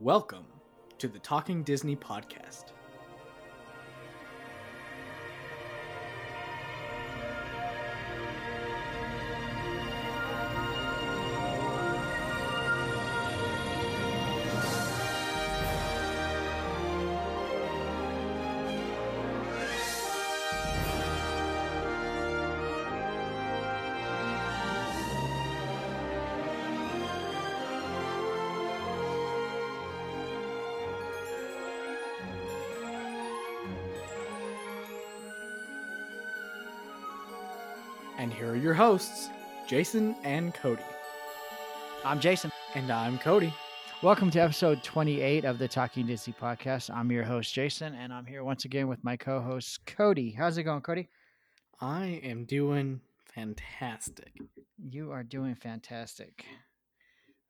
Welcome to the Talking Disney podcast. Your hosts, Jason and Cody. I'm Jason. And I'm Cody. Welcome to episode 28 of the Talking Disney podcast. I'm your host, Jason, and I'm here once again with my co host, Cody. How's it going, Cody? I am doing fantastic. You are doing fantastic.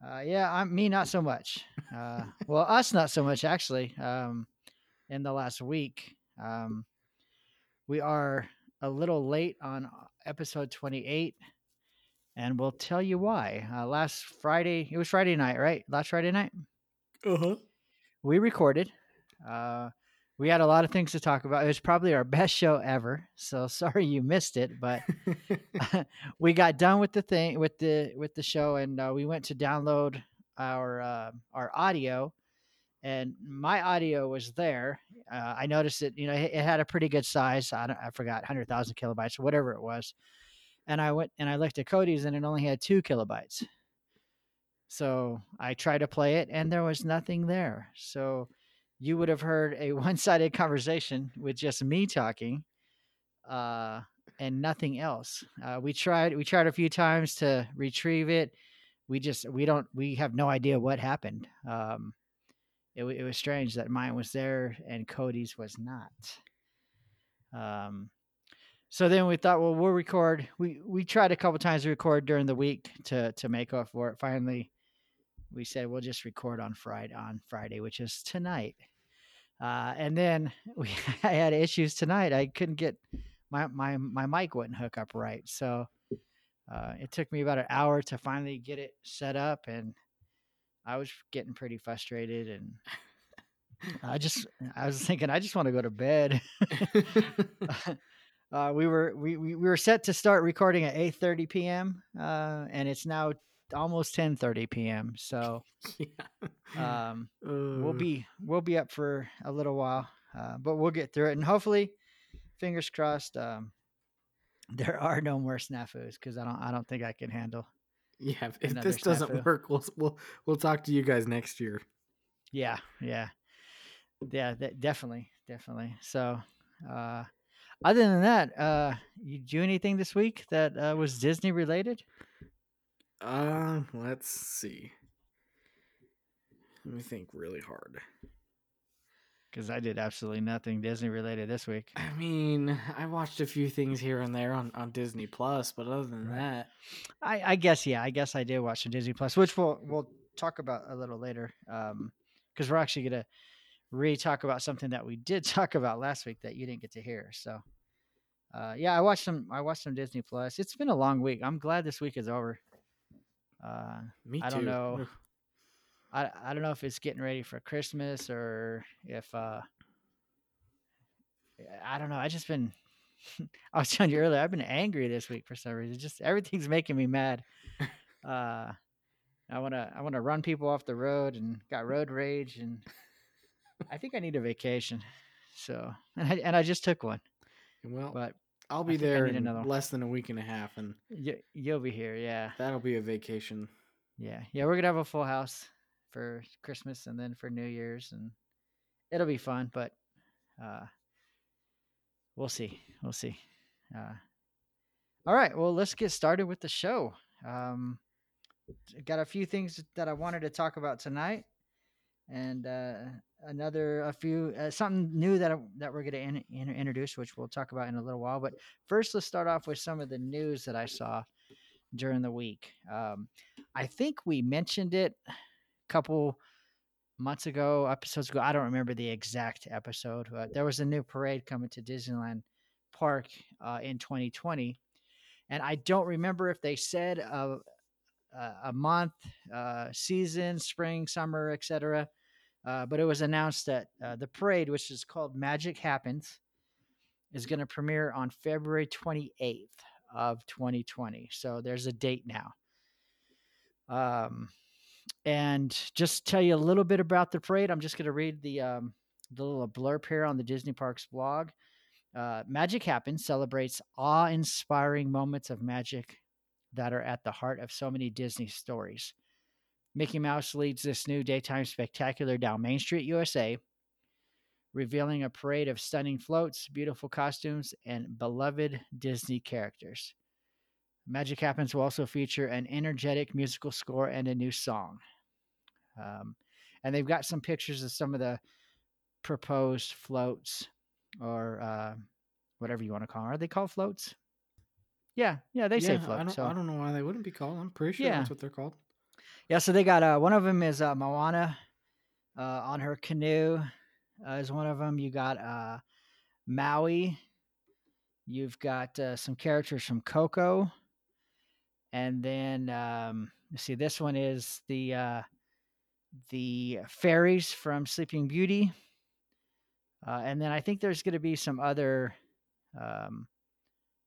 Uh, yeah, I'm me not so much. Uh, well, us not so much actually. Um, in the last week, um, we are a little late on episode 28, and we'll tell you why. Uh, last Friday, it was Friday night, right? Last Friday night, Uh huh. we recorded. Uh, we had a lot of things to talk about. It was probably our best show ever. So sorry you missed it, but we got done with the thing with the with the show, and uh, we went to download our uh, our audio, and my audio was there. Uh, I noticed it. You know, it, it had a pretty good size. I, I forgot hundred thousand kilobytes or whatever it was, and I went and I looked at Cody's, and it only had two kilobytes. So I tried to play it, and there was nothing there. So you would have heard a one-sided conversation with just me talking uh, and nothing else. Uh, we tried we tried a few times to retrieve it. We just we don't we have no idea what happened. Um, it, it was strange that mine was there and Cody's was not. Um, so then we thought, well, we'll record. We we tried a couple times to record during the week to to make up for it. Finally, we said we'll just record on Friday on Friday, which is tonight. Uh, and then we I had issues tonight. I couldn't get my my my mic wouldn't hook up right. So uh, it took me about an hour to finally get it set up, and I was getting pretty frustrated. And I just I was thinking I just want to go to bed. uh, we were we, we we were set to start recording at eight thirty p.m. Uh, and it's now almost ten thirty p.m. So yeah. um, we'll be we'll be up for a little while, uh, but we'll get through it, and hopefully, fingers crossed, um, there are no more snafus because I don't I don't think I can handle. Yeah. If, if this doesn't work, we'll we'll we'll talk to you guys next year. Yeah, yeah, yeah, that, definitely, definitely. So, uh, other than that, uh, you do anything this week that uh, was Disney related? Uh, let's see. Let me think really hard. Because I did absolutely nothing Disney related this week. I mean, I watched a few things here and there on, on Disney Plus, but other than that, I, I guess yeah, I guess I did watch the Disney Plus, which we'll we'll talk about a little later. Um, because we're actually gonna re talk about something that we did talk about last week that you didn't get to hear. So, uh, yeah, I watched some. I watched some Disney Plus. It's been a long week. I'm glad this week is over. Uh, me too. I don't know. I I don't know if it's getting ready for Christmas or if uh, I don't know. I just been. I was telling you earlier. I've been angry this week for some reason. Just everything's making me mad. Uh, I wanna I wanna run people off the road and got road rage and I think I need a vacation. So and I, and I just took one, Well, but I'll be there in another less than a week and a half, and you, you'll be here. Yeah, that'll be a vacation. yeah, yeah. We're gonna have a full house for Christmas and then for New Year's, and it'll be fun. But uh, we'll see. We'll see. Uh, all right. Well, let's get started with the show. Um, got a few things that I wanted to talk about tonight, and uh, another a few uh, something new that that we're going to in, in, introduce, which we'll talk about in a little while. But first, let's start off with some of the news that I saw during the week. Um, I think we mentioned it couple months ago, episodes ago. I don't remember the exact episode, but there was a new parade coming to Disneyland Park uh, in 2020, and I don't remember if they said a a, a month, uh, season, spring, summer, etc. Uh, but it was announced that uh, the parade, which is called Magic Happens, is going to premiere on February 28th of 2020. So there's a date now. Um, and just tell you a little bit about the parade. I'm just going to read the um, the little blurb here on the Disney Parks blog. Uh, magic Happens celebrates awe-inspiring moments of magic that are at the heart of so many Disney stories. Mickey Mouse leads this new daytime spectacular down Main Street, USA, revealing a parade of stunning floats, beautiful costumes, and beloved Disney characters. Magic Happens will also feature an energetic musical score and a new song. Um, and they've got some pictures of some of the proposed floats or uh, whatever you want to call them. Are they called floats? Yeah, yeah, they say Yeah, floats. I don't, so. I don't know why they wouldn't be called. I'm pretty sure Yeah. that's what they're called. Yeah, so they got uh, one of them is uh, Moana uh, on her canoe. Uh, is one of them. You got uh, Maui. You've got uh, some characters from Coco, and then um, let's see. This one is the uh, the fairies from Sleeping Beauty, uh, and then I think there's going to be some other um,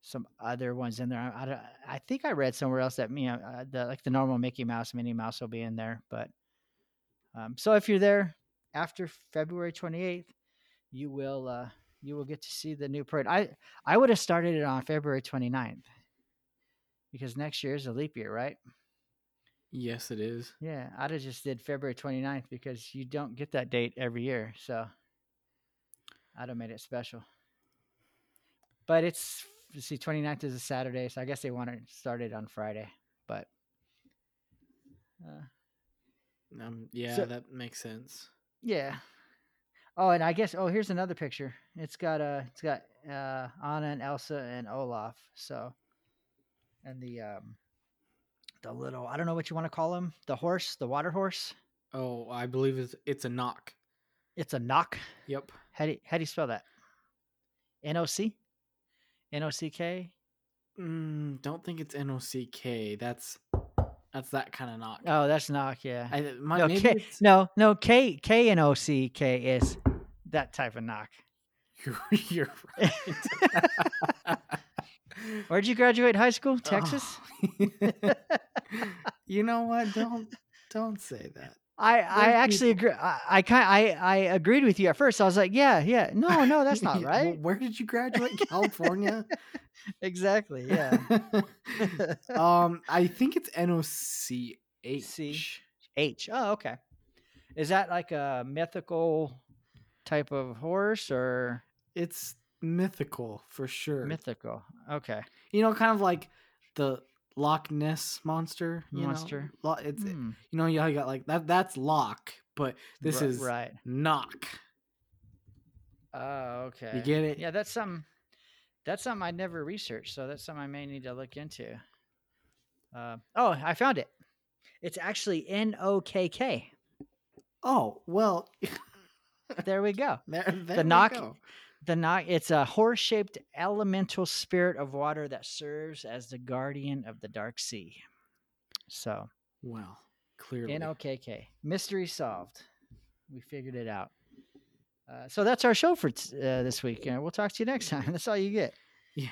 some other ones in there. I, I, I think I read somewhere else that you know uh, the like the normal Mickey Mouse, Minnie Mouse will be in there. But um, so if you're there after February 28th, you will uh, you will get to see the new parade. I I would have started it on February 29th because next year is a leap year, right? Yes, it is. Yeah, I'd have just did February 29th because you don't get that date every year. So I'd have made it special. But it's, you see, 29th is a Saturday. So I guess they want to start it on Friday. But uh, Um, yeah, So- that makes sense. yeah. Oh, and I guess, oh, here's another picture. It's got, uh, it's got uh, Anna and Elsa and Olaf. So, and the, um, the little, I don't know what you want to call him, the horse, the water horse. Oh, I believe it's it's a knock. It's a knock. Yep. How do you, how do you spell that? N O C, N O C K. Mm, don't think it's N O C K. That's that's that kind of knock. Oh, that's knock. Yeah. I, my, no, maybe K, no, no. K K N O C K is that type of knock. you're, you're right. Where'd you graduate high school? Texas. Oh. you know what? Don't don't say that. I I actually agree. I I kind I I agreed with you at first. I was like, yeah, yeah. No, no, that's not right. where did you graduate? California. exactly. Yeah. um, I think it's N O C C. H. H. Oh, okay. Is that like a mythical type of horse or It's mythical for sure. mythical? Okay. you know, kind of like the Loch Ness monster. You Monster. Know? It's Hmm. you know you got like that. That's Loch, but this is right. knock. Oh, okay. You get it? Yeah, that's something. That's something I never researched, so that's something I may need to look into. Uh, oh, I found it. It's actually N O K K. Oh well, There we go. there, there we knock- go. The Nokk. It's a horse-shaped elemental spirit of water that serves as the guardian of the dark sea. So Well, clearly. N O K K. Mystery solved. We figured it out. Uh, so that's our show for t- uh, this week. Uh, we'll talk to you next time. That's all you get. Yeah.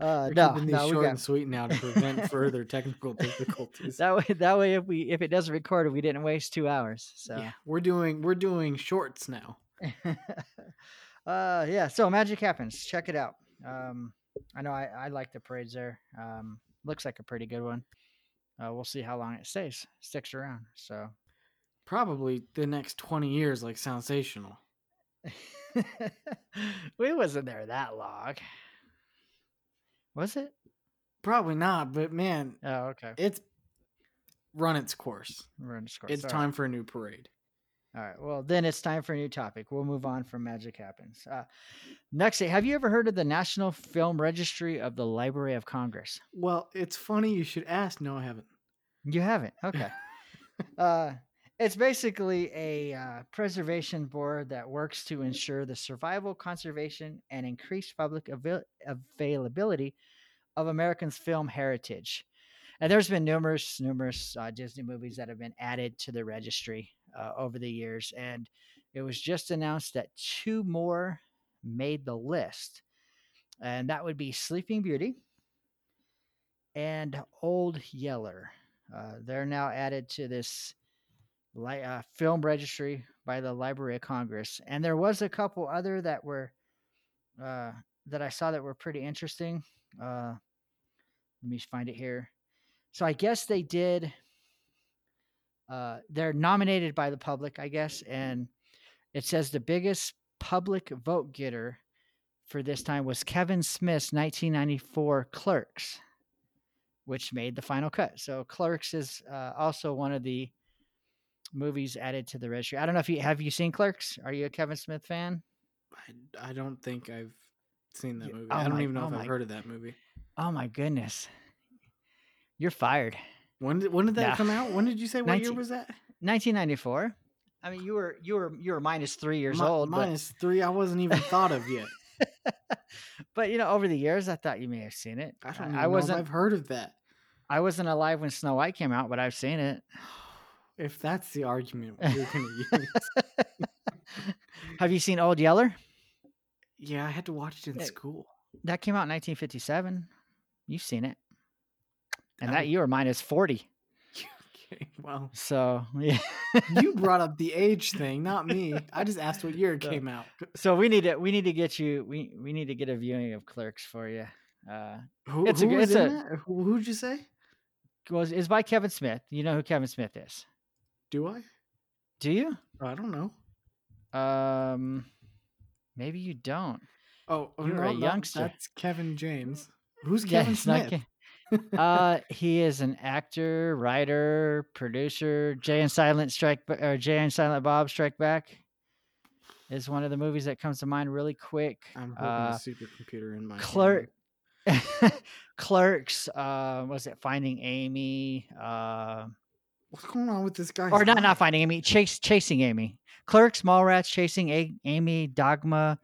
Uh, We're no, keeping these no, short got, and sweet now to prevent further technical difficulties. that way. That way, if we if it doesn't record, we didn't waste two hours. So, Yeah, we're doing we're doing shorts now. uh, yeah. So magic happens. Check it out. Um, I know I, I like the parades there. Um, looks like a pretty good one. Uh, we'll see how long it stays, sticks around. So, Probably the next twenty years, like Soundsational. we wasn't there that long. Was it? Probably not, but man, Oh, okay. it's run its course. We're in Discord. It's All time for a new parade. All right. Well, then it's time for a new topic. We'll move on from Magic Happens. Uh, next, have you ever heard of the National Film Registry of the Library of Congress? Well, it's funny you should ask. No, I haven't. You haven't. Okay. uh, it's basically a uh, preservation board that works to ensure the survival, conservation, and increased public avail- availability of Americans' film heritage. And there's been numerous, numerous uh, Disney movies that have been added to the registry. Uh, over the years, and it was just announced that two more made the list, and that would be Sleeping Beauty and Old Yeller. Uh, they're now added to this li- uh, film registry by the Library of Congress, and there was a couple other that were uh, that I saw that were pretty interesting. Uh, let me find it here. So I guess they did. Uh, they're nominated by the public, I guess, and it says the biggest public vote getter for this time was Kevin Smith's 1994 Clerks, which made the final cut. So Clerks is uh, also one of the movies added to the registry. I don't know if you have you seen Clerks. Are you a Kevin Smith fan? I, I don't think I've seen that movie. oh I don't my- even know oh if my- I've heard of that movie. Oh my goodness, you're fired. When did when did that Nah. come out? When did you say what year was that? 1994. I mean, you were you were you were minus three years Mi- old, but- minus three. I wasn't even thought of yet. but you know, over the years, I thought you may have seen it. I don't I- wasn't. I've heard of that. I wasn't alive when Snow White came out, but I've seen it. If that's the argument you're gonna use, have you seen Old Yeller? yeah, I had to watch it in Hey. school. That came out in 1957. You've seen it, and that were minus 40. Okay, well, So yeah. you brought up the age thing, not me. I just asked what year it So- came out. so we need to we need to get you we we need to get a viewing of Clerks for you. Uh, Who, It's a who was it's a- that? Who, who'd you say? was is by Kevin Smith. You know who Kevin Smith is? Do I? Do you? I don't know. Um, maybe you don't. Oh, You're no, a youngster. That's Kevin James. Who's Yeah, Kevin not Smith? Ke- uh, he is an actor, writer, producer. Jay and Silent Strike or Jay and Silent Bob Strike Back is one of the movies that comes to mind really quick. I'm holding Uh, a supercomputer in my. Clerk, Clerks. Uh, was it Finding Amy? Uh, What's going on with this guy? or not? Not Finding Amy. Chase Chasing Amy. Clerks, Mallrats, Chasing A- Amy, Dogma,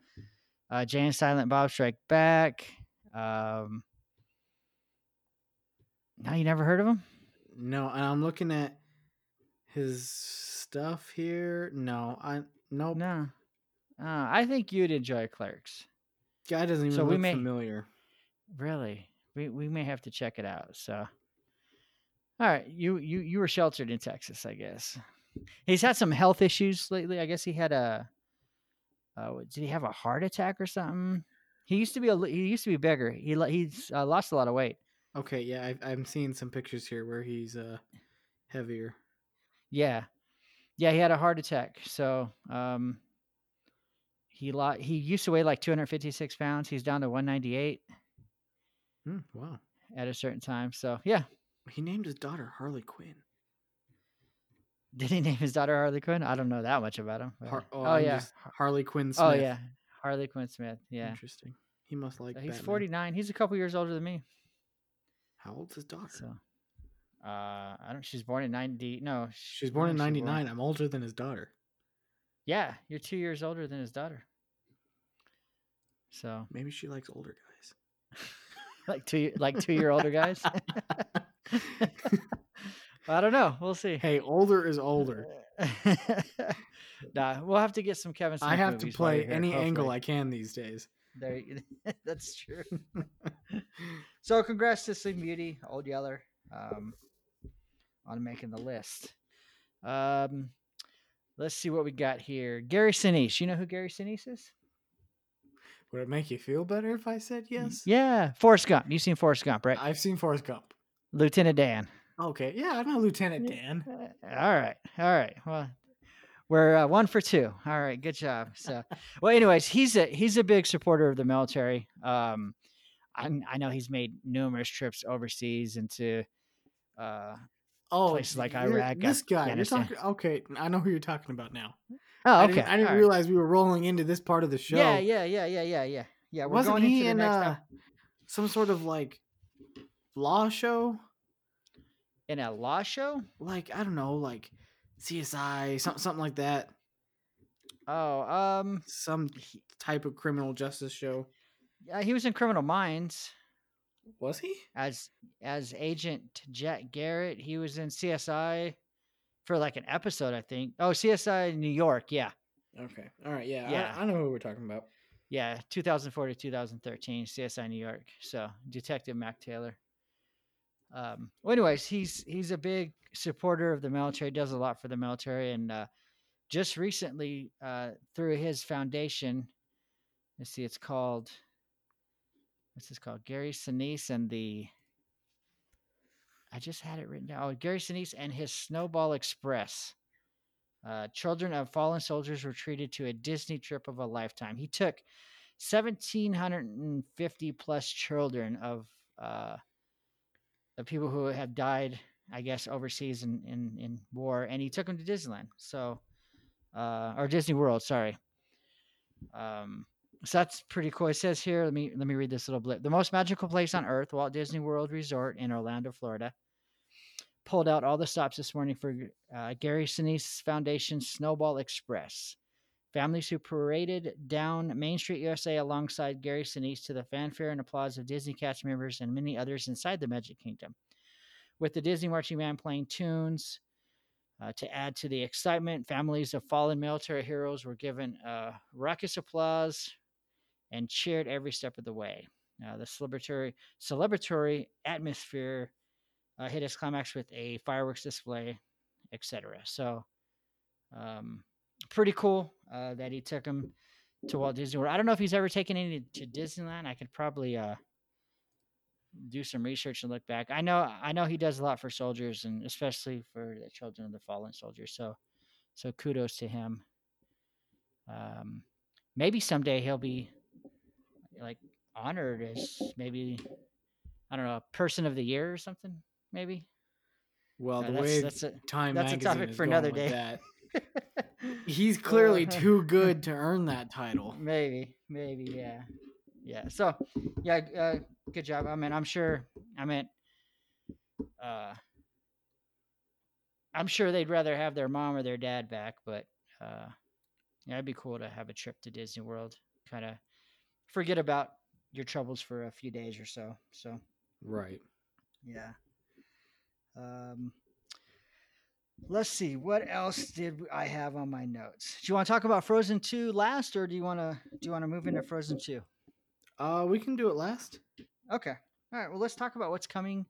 uh, Jay and Silent Bob Strike Back. Um, now you never heard of him? No, and I'm looking at his stuff here. No, I nope. No. Uh, I think you'd enjoy Clerks. Guy doesn't even So we look may- familiar. Really? We we may have to check it out. So All right, you you you were sheltered in Texas, I guess. He's had some health issues lately. I guess he had a uh, did he have a heart attack or something? He used to be a he used to be bigger. He he's uh, lost a lot of weight. Okay, yeah, I, I'm seeing some pictures here where he's uh heavier. Yeah, yeah, he had a heart attack. So um, he lo- he used to weigh like 256 pounds. He's down to 198 Hmm, wow. at a certain time. So yeah, He named his daughter Harley Quinn. did he name his daughter Harley Quinn? I don't know that much about him. Har- oh I'm yeah, just- Harley Quinn Smith. oh yeah, Harley Quinn Smith. Yeah, Interesting. He must like. So he's Batman. 49. He's a couple years older than me. How old's his daughter? So uh, I don't. She's born in 90. No, She's born in she '99. I'm older than his daughter. Yeah, you're two years older than his daughter. So Maybe she likes older guys. like two like two year older guys. I don't know. We'll see. hey, older is older. nah, we'll have to get some Kevin. Smith I have to play any angle. I can these days. There, that's true. so, congrats to Sleeping Beauty, Old Yeller, um, on making the list. Um, let's see what we got here. Gary Sinise. You know who Gary Sinise is? Would it make you feel better if I said yes? Yeah, Forrest Gump. You've seen Forrest Gump, right? I've seen Forrest Gump. Lieutenant Dan. Okay, yeah, I know Lieutenant Dan. All right, all right. Well, we're uh, one for two. All right, good job. So, well, anyways, he's a he's a big supporter of the military. Um, I I know he's made numerous trips overseas into. Uh, Oh, Places like Iraq, This guy. You're talking. Okay, I know who you're talking about now. oh, I okay. didn't, I didn't all right. realize we were rolling into this part of the show. Yeah, yeah, yeah, yeah, yeah, yeah. Yeah, we're Wasn't going he into in next uh, some sort of like law show? in a law show. Like I don't know, like CSI, something something like that. Oh, um, Some type of criminal justice show. yeah, he was in Criminal Minds Was he? as as Agent Jack Garrett. He was in CSI. for like an episode, I think. Oh, CSI New York, yeah, Okay. All right. Yeah. Yeah. I, I know who we're talking about. yeah, 2004 to 2013, CSI New York. So Detective Mac Taylor. Um, well, anyways, he's he's a big supporter of the military. Does a lot for the military, and uh, just recently uh, through his foundation, let's see, it's called this called? Gary Sinise and the. I just had it written down. Oh, Gary Sinise and his Snowball Express. Uh, children of fallen soldiers were treated to a Disney trip of a lifetime. He took 1,750 plus children of uh, the people who have died, I guess, overseas in, in, in war, and he took him to Disneyland. So, uh, or Disney World, sorry. Um, so that's pretty cool. It says here, let me let me read this little blip. The most magical place on earth, Walt Disney World Resort in Orlando, Florida. Pulled out all the stops this morning for uh, Gary Sinise Foundation Snowball Express. Families who paraded down Main Street, USA, alongside Gary Sinise to the fanfare and applause of Disney cast members and many others inside the Magic Kingdom. With the Disney marching band playing tunes uh, to add to the excitement, families of fallen military heroes were given uh, raucous applause and cheered every step of the way. Uh, the celebratory celebratory atmosphere uh, hit its climax with a fireworks display, etc. So, um, pretty cool uh, that he took him to Walt Disney World. I don't know if he's ever taken any to Disneyland. I could probably uh, do some research and look back. I know I know he does a lot for soldiers and especially for the children of the fallen soldiers. So, so kudos to him. Um, maybe someday he'll be like honored as maybe I don't know a person of the year or something. Maybe. Well, Uh, the that's, way that's a, Time that's a topic for another day. He's clearly too good to earn that title. maybe, maybe, yeah, yeah. So, yeah, uh, good job. I mean, I'm sure. I mean, uh, I'm sure they'd rather have their mom or their dad back, but uh, yeah, it'd be cool to have a trip to Disney World. Kind of forget about your troubles for a few days or so. So, Right. yeah. Um, let's see. What else did I have on my notes? Do you want to talk about Frozen Two last, or do you want to do you want to move into Frozen Two? Uh, we can do it last. Okay. All right. Well, let's talk about what's coming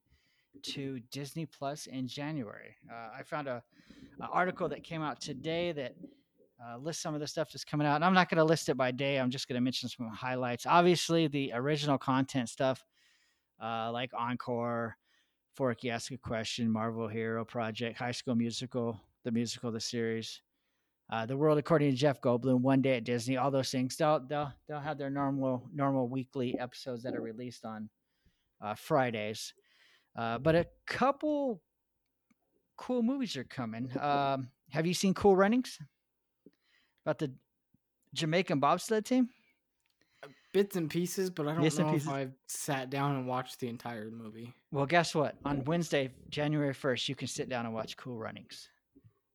to Disney Plus in January. Uh, I found a, a article that came out today that uh, lists some of the stuff that's coming out. And I'm not going to list it by day. I'm just going to mention some highlights. Obviously, the original content stuff, uh, like Encore, Forky Ask a Question, Marvel Hero Project, High School Musical, the musical, the series. Uh, the world according to Jeff Goldblum, one day at Disney, all those things. They'll they'll they'll have their normal normal weekly episodes that are released on uh, Fridays. Uh, but a couple cool movies are coming. Um, have you seen Cool Runnings? About the Jamaican bobsled team? Bits and pieces, but I don't Bits know if I've sat down and watched the entire movie. Well, guess what? On Wednesday, January 1st, you can sit down and watch Cool Runnings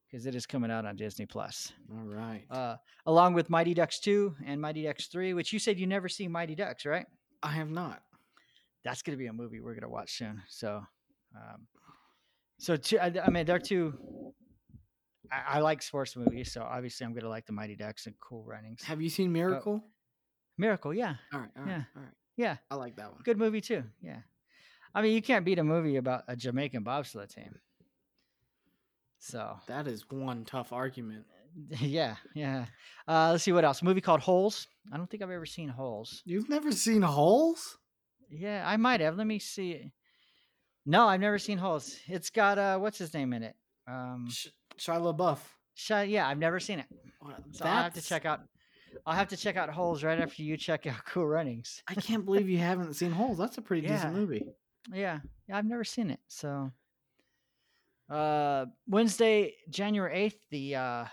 because it is coming out on Disney Plus, All right. uh, along with Mighty Ducks 2 and Mighty Ducks 3, which you said you never seen Mighty Ducks, right? I have not. That's going to be a movie we're going to watch soon. So, um, so two, I, I mean, they're two. I, I like sports movies, so obviously I'm going to like the Mighty Ducks and Cool Runnings. Have you seen Miracle? Miracle, yeah, all right. All right. yeah. All right. yeah, I like that one. good movie too. Yeah, I mean, you can't beat a movie about a Jamaican bobsled team. So, That is one tough argument. yeah, yeah. Uh, let's see what else. A movie called Holes. I don't think I've ever seen Holes. You've never seen Holes? Yeah, I might have. Let me see. No, I've never seen Holes. It's got uh, what's his name in it? Um, Sh- Shia LaBeouf. Sh- yeah, I've never seen it. So I'll have to check out. I'll have to check out Holes right after you check out Cool Runnings. I can't believe you haven't seen Holes. That's a pretty decent movie. Yeah, yeah, I've never seen it. So, uh, Wednesday, January eighth, the uh,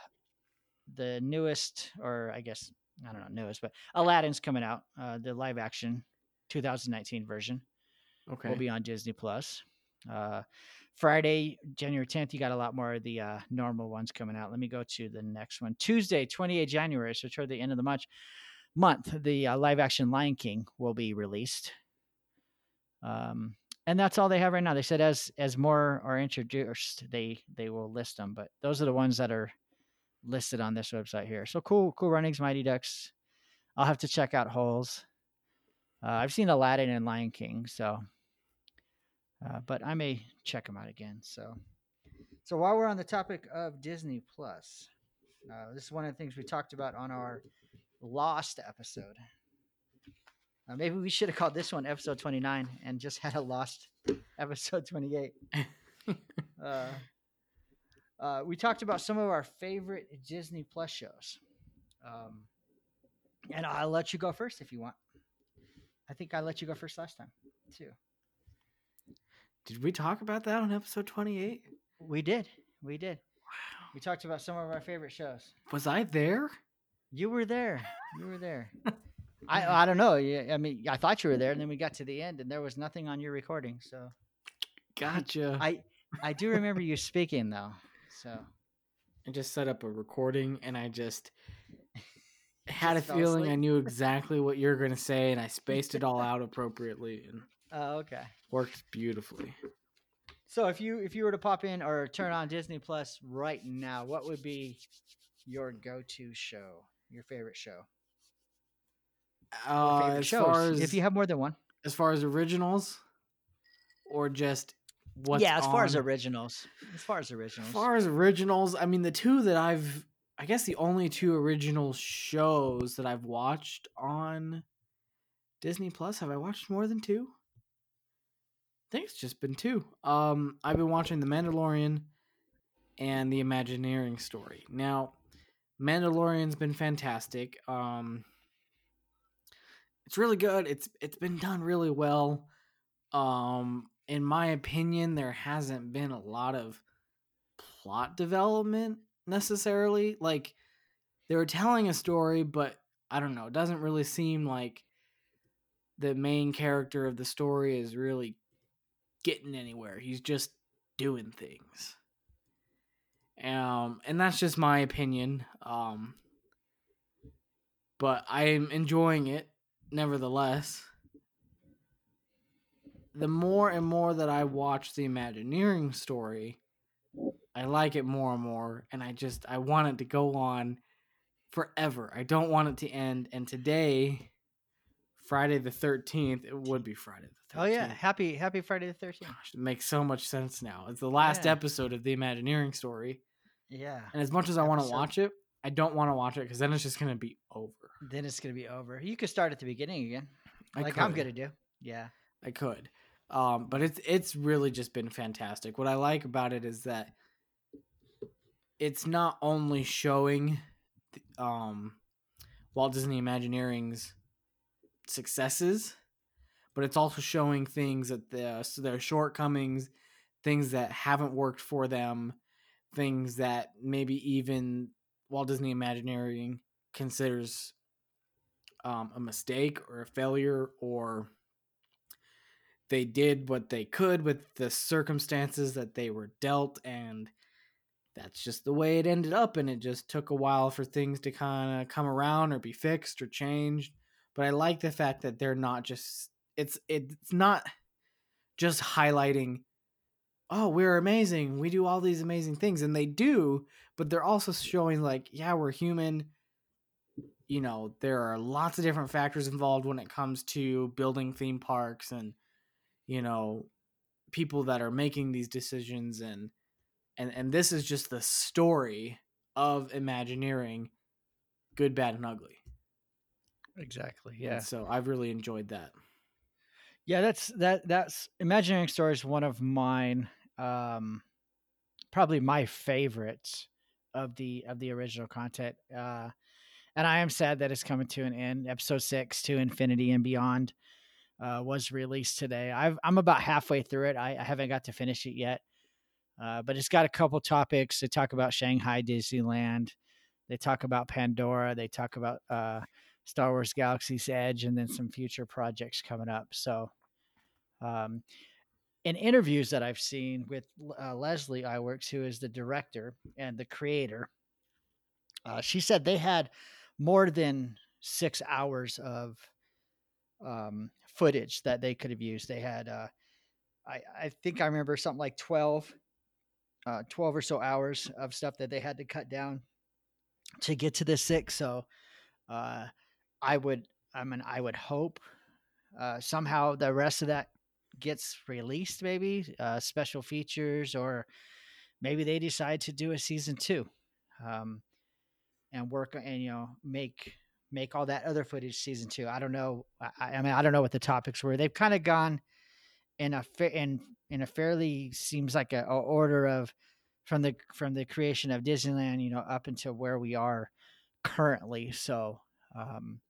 the newest, or I guess I don't know newest, but Aladdin's coming out. Uh, the live action 2019 version Okay. will be on Disney Plus. Uh, Friday, January 10th, you got a lot more of the uh, normal ones coming out. Let me go to the next one. Tuesday, 28 January, so toward the end of the month, month the uh, live action Lion King will be released. Um, and that's all they have right now. They said as as more are introduced, they they will list them. But those are the ones that are listed on this website here. So cool, cool runnings, Mighty Ducks. I'll have to check out Holes. Uh, I've seen Aladdin and Lion King, so uh, but I may check them out again. So, so while we're on the topic of Disney Plus, uh, this is one of the things we talked about on our Lost episode. Uh, maybe we should have called this one episode 29 and just had a Lost episode 28. uh, uh, we talked about some of our favorite Disney Plus shows. Um, and I'll let you go first if you want. I think I let you go first last time, too. Did we talk about that on episode 28? We did. We did. Wow. We talked about some of our favorite shows. Was I there? You were there. You were there. I I don't know. I mean, I thought you were there, and then we got to the end, and there was nothing on your recording. So, gotcha. I I do remember you speaking though. So I just set up a recording, and I just had Just a feeling I knew exactly what you were going to say, and I spaced it all out appropriately, and Oh, okay. worked beautifully. So if you if you were to pop in or turn on Disney Plus right now, what would be your go-to show? Your favorite show? Or Uh, favorite as shows? far as if you have more than one. as far as originals, or just what's yeah, as far as originals. As far as originals. As far as originals, I mean, the two that I've, I guess the only two original shows that I've watched on Disney Plus. Have I watched more than two? I think it's just been two. Um, I've been watching The Mandalorian and The Imagineering Story. Now, Mandalorian's been fantastic. Um, it's really good. It's it's been done really well. Um, in my opinion, there hasn't been a lot of plot development necessarily. Like they were telling a story, but I don't know. It doesn't really seem like the main character of the story is really getting anywhere. He's just doing things. Um, and that's just my opinion. Um, but I'm enjoying it nevertheless. The more and more that I watch the Imagineering story, I like it more and more, and I just I want it to go on forever. I don't want it to end. And today, Friday the thirteenth, it would be Friday the 13th. Oh yeah, happy Happy Friday the Thirteenth. It makes so much sense now. It's the last Yeah. episode of the Imagineering story, Yeah. and as much as I want to watch it, I don't want to watch it because then it's just gonna be over. Then it's gonna be over. You could start at the beginning again, I like I'm gonna do. Yeah. I could. Um, but it's it's really just been fantastic. What I like about it is that it's not only showing um, Walt Disney Imagineering's successes, but it's also showing things that the their shortcomings, things that haven't worked for them, things that maybe even Walt Disney Imagineering considers um, a mistake or a failure or they did what they could with the circumstances that they were dealt and that's just the way it ended up and it just took a while for things to kind of come around or be fixed or changed. But i like the fact that they're not just it's it's not just highlighting oh we're amazing we do all these amazing things and they do but they're also showing like yeah we're human. You know there are lots of different factors involved when it comes to building theme parks and you know people that are making these decisions and and and this is just the story of imagineering good bad and ugly. Exactly. And so i've really enjoyed that. Yeah, that's that that's Imagineering Story is one of mine um probably my favorite of the of the original content. Uh and I am sad that it's coming to an end. Episode 6 to Infinity and Beyond uh was released today. I've I'm about halfway through it. I, I haven't got to finish it yet. Uh but it's got a couple topics. They talk about Shanghai Disneyland. They talk about Pandora, they talk about uh Star Wars Galaxy's Edge, and then some future projects coming up. So, um, in interviews that I've seen with uh, Leslie Iwerks, who is the director and the creator, uh, she said they had more than six hours of um, footage that they could have used. They had uh, I, I think I remember something like 12, uh, 12 or so hours of stuff that they had to cut down to get to the six. So uh, I would, I mean, I would hope uh, somehow the rest of that gets released, maybe uh, special features, or maybe they decide to do a season two um, and work and you know make make all that other footage season two. I don't know. I, I mean, I don't know what the topics were. They've kind of gone in a fa- in in a fairly seems like a, a, order of from the from the creation of Disneyland, you know, up until where we are currently. So, um,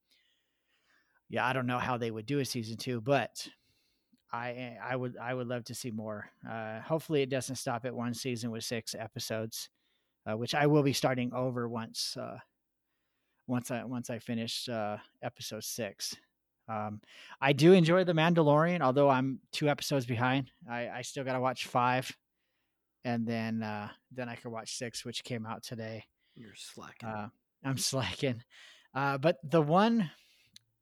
yeah, I don't know how they would do a season two, but I I would I would love to see more. Uh, hopefully, it doesn't stop at one season with six episodes, uh, which I will be starting over once uh, once I once I finish uh, episode six. Um, I do enjoy The Mandalorian, although I'm two episodes behind. I, I still got to watch five, and then uh, then I can watch six, which came out today. You're slacking. Uh, I'm slacking. Uh, but the one,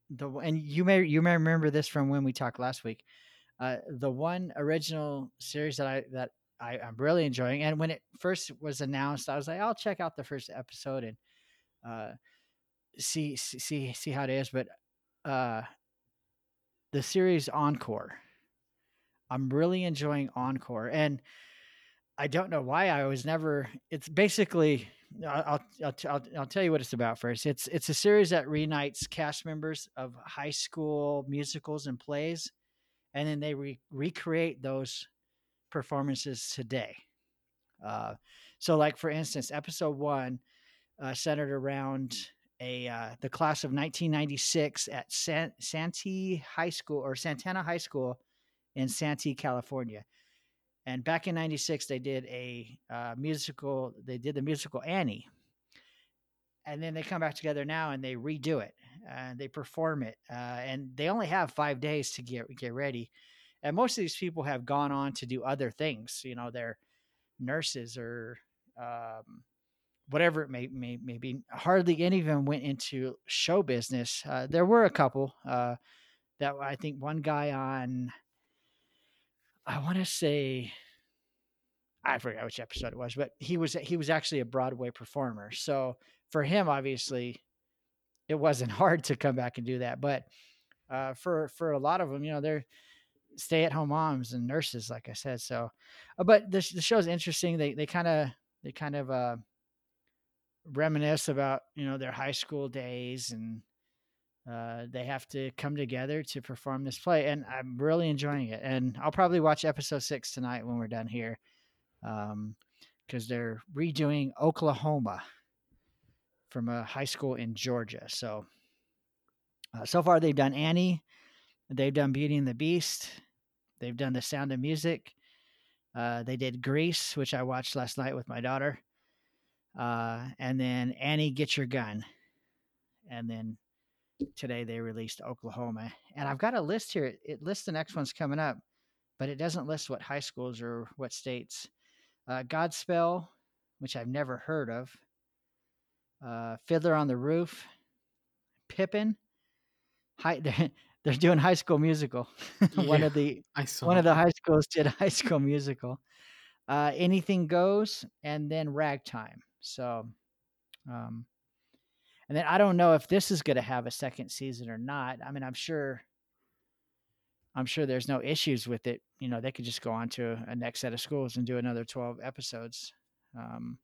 the and you may you may remember this from when we talked last week. Uh, the one original series that I that I, I'm really enjoying, and when it first was announced, I was like, I'll check out the first episode and uh, see see see how it is. But uh, the series Encore. I'm really enjoying Encore, and I don't know why I was never. It's basically I'll, I'll, I'll, I'll tell you what it's about first. It's it's a series that reunites cast members of high school musicals and plays, and then they re- recreate those performances today. Uh, so, like for instance, episode one uh, centered around a uh, the class of 1996 at San, Santee High School or Santana High School in Santee, California. And back in '96, they did a uh, musical. They did the musical Annie, and then they come back together now and they redo it and they perform it. Uh, and they only have five days to get get ready. And most of these people have gone on to do other things. You know, they're nurses or um, whatever it may, may, may be. Hardly any of them went into show business. Uh, there were a couple uh, that I think one guy on, I want to say, I forgot which episode it was, but he was he was actually a Broadway performer. So for him, obviously, it wasn't hard to come back and do that. But uh, for for a lot of them, you know, they're stay at home moms and nurses, like I said. So, uh, but the the show's interesting. They they kind of they kind of uh, reminisce about you know their high school days and uh, they have to come together to perform this play and i'm really enjoying it and i'll probably watch episode six tonight when we're done here because um, they're redoing oklahoma from a high school in georgia so uh, so far they've done annie they've done beauty and the beast they've done the sound of music uh, they did grease which i watched last night with my daughter uh, and then Annie, get your gun. And then today they released Oklahoma. And I've got a list here. It lists the next one's coming up, but it doesn't list what high schools or what states. Uh, Godspell, which I've never heard of. Uh, Fiddler on the Roof. Pippin. High, they're, they're doing High School Musical. one Yeah, of the I saw. one of the high schools did High School Musical. Uh, Anything Goes, and then Ragtime. So, um, and then I don't know if this is going to have a second season or not. I mean, I'm sure, I'm sure there's no issues with it. You know, they could just go on to a next set of schools and do another 12 episodes. Um,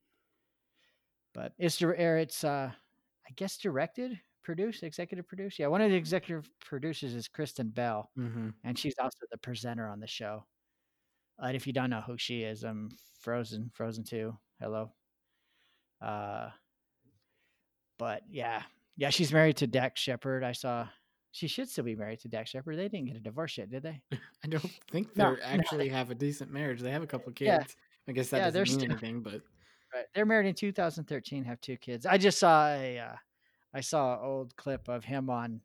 but it's it's uh, I guess directed, produced, executive produced. Yeah, one of the executive producers is Kristen Bell, Mhm. and she's also the presenter on the show. And if you don't know who she is, I'm Frozen, Frozen Two. Hello. Uh, but yeah, yeah, she's married to Dax Shepard. I saw she should still be married to Dax Shepard. They didn't get a divorce yet, did they? I don't think they No, are no. actually have a decent marriage. They have a couple kids. Yeah. I guess that Yeah, doesn't mean still- anything, but Right. They're married in 2013, have two kids. I just saw a, uh, I saw an old clip of him on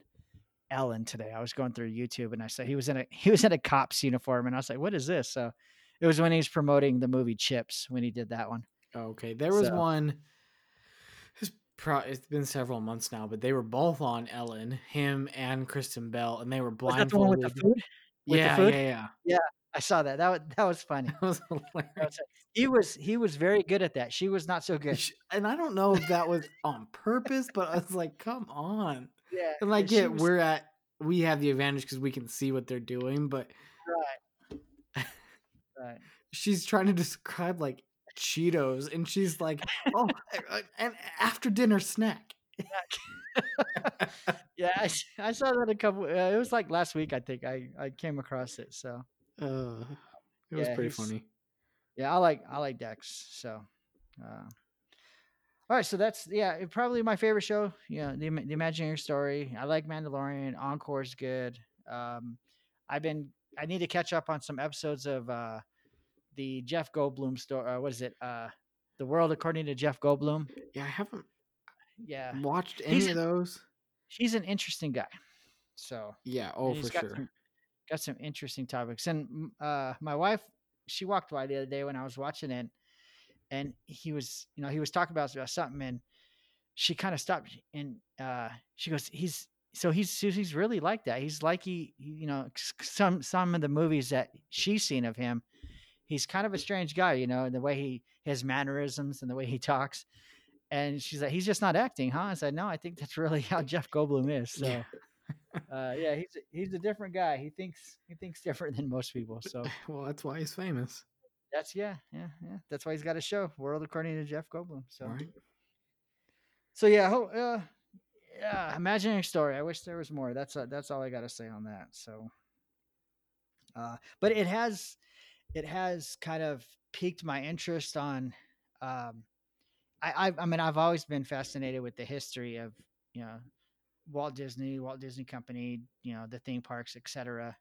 Ellen today. I was going through YouTube and I saw he was in a he was in a cop's uniform and I was like, what is this? So it was when he was promoting the movie Chips when he did that one. oh, okay. There was So- one. It's, pro- it's been several months now, but they were both on Ellen, him and Kristen Bell, and they were Was that blindfolded. the one with the food? with the yeah, yeah, yeah. I saw that. That was, that was funny. That was hilarious. He was he was very good at that. She was not so good. And I don't know if that was on purpose, but I was like, come on. Yeah, And like, yeah, was- we're at we have the advantage because we can see what they're doing, but right. right. she's trying to describe like Cheetos, and she's like, "Oh, an after dinner snack." Yeah, I saw that a couple. Uh, it was like last week, I think. I I came across it. So Uh, it was pretty funny. yeah, I like I like Dex. So, uh, all right. So that's yeah, probably my favorite show. Yeah, the Ima- the Imagineering Story. I like Mandalorian. Encore's good. Um, I've been I need to catch up on some episodes of uh the Jeff Goldblum story. Uh, what is it? Uh, the World According to Jeff Goldblum. Yeah, I haven't Yeah, watched He's any of a- those. he's an interesting guy. So Yeah, oh for sure. Some, got some interesting topics. And uh, my wife, she walked by the other day when I was watching it, and he was, you know, he was talking about, about something, and she kind of stopped and uh, she goes, "He's so he's he's really like that. He's like he, you know, some some of the movies that she's seen of him." He's kind of a strange guy, you know, the way he his mannerisms and the way he talks. And she's like, he's just not acting, huh? I said, no, I think that's really how Jeff Goldblum is. So, Yeah. Uh, yeah, he's a, he's a different guy. He thinks he thinks different than most people. So Well, that's why he's famous, that's yeah, yeah, yeah. That's why he's got a show, World According to Jeff Goldblum. So, right? so yeah, ho- uh, yeah, imagineering story. I wish there was more. That's uh, that's all I got to say on that. So, uh, but it has it has kind of piqued my interest on. Um, I, I I mean I've always been fascinated with the history of you know Walt Disney, Walt Disney Company, you know the theme parks, etc.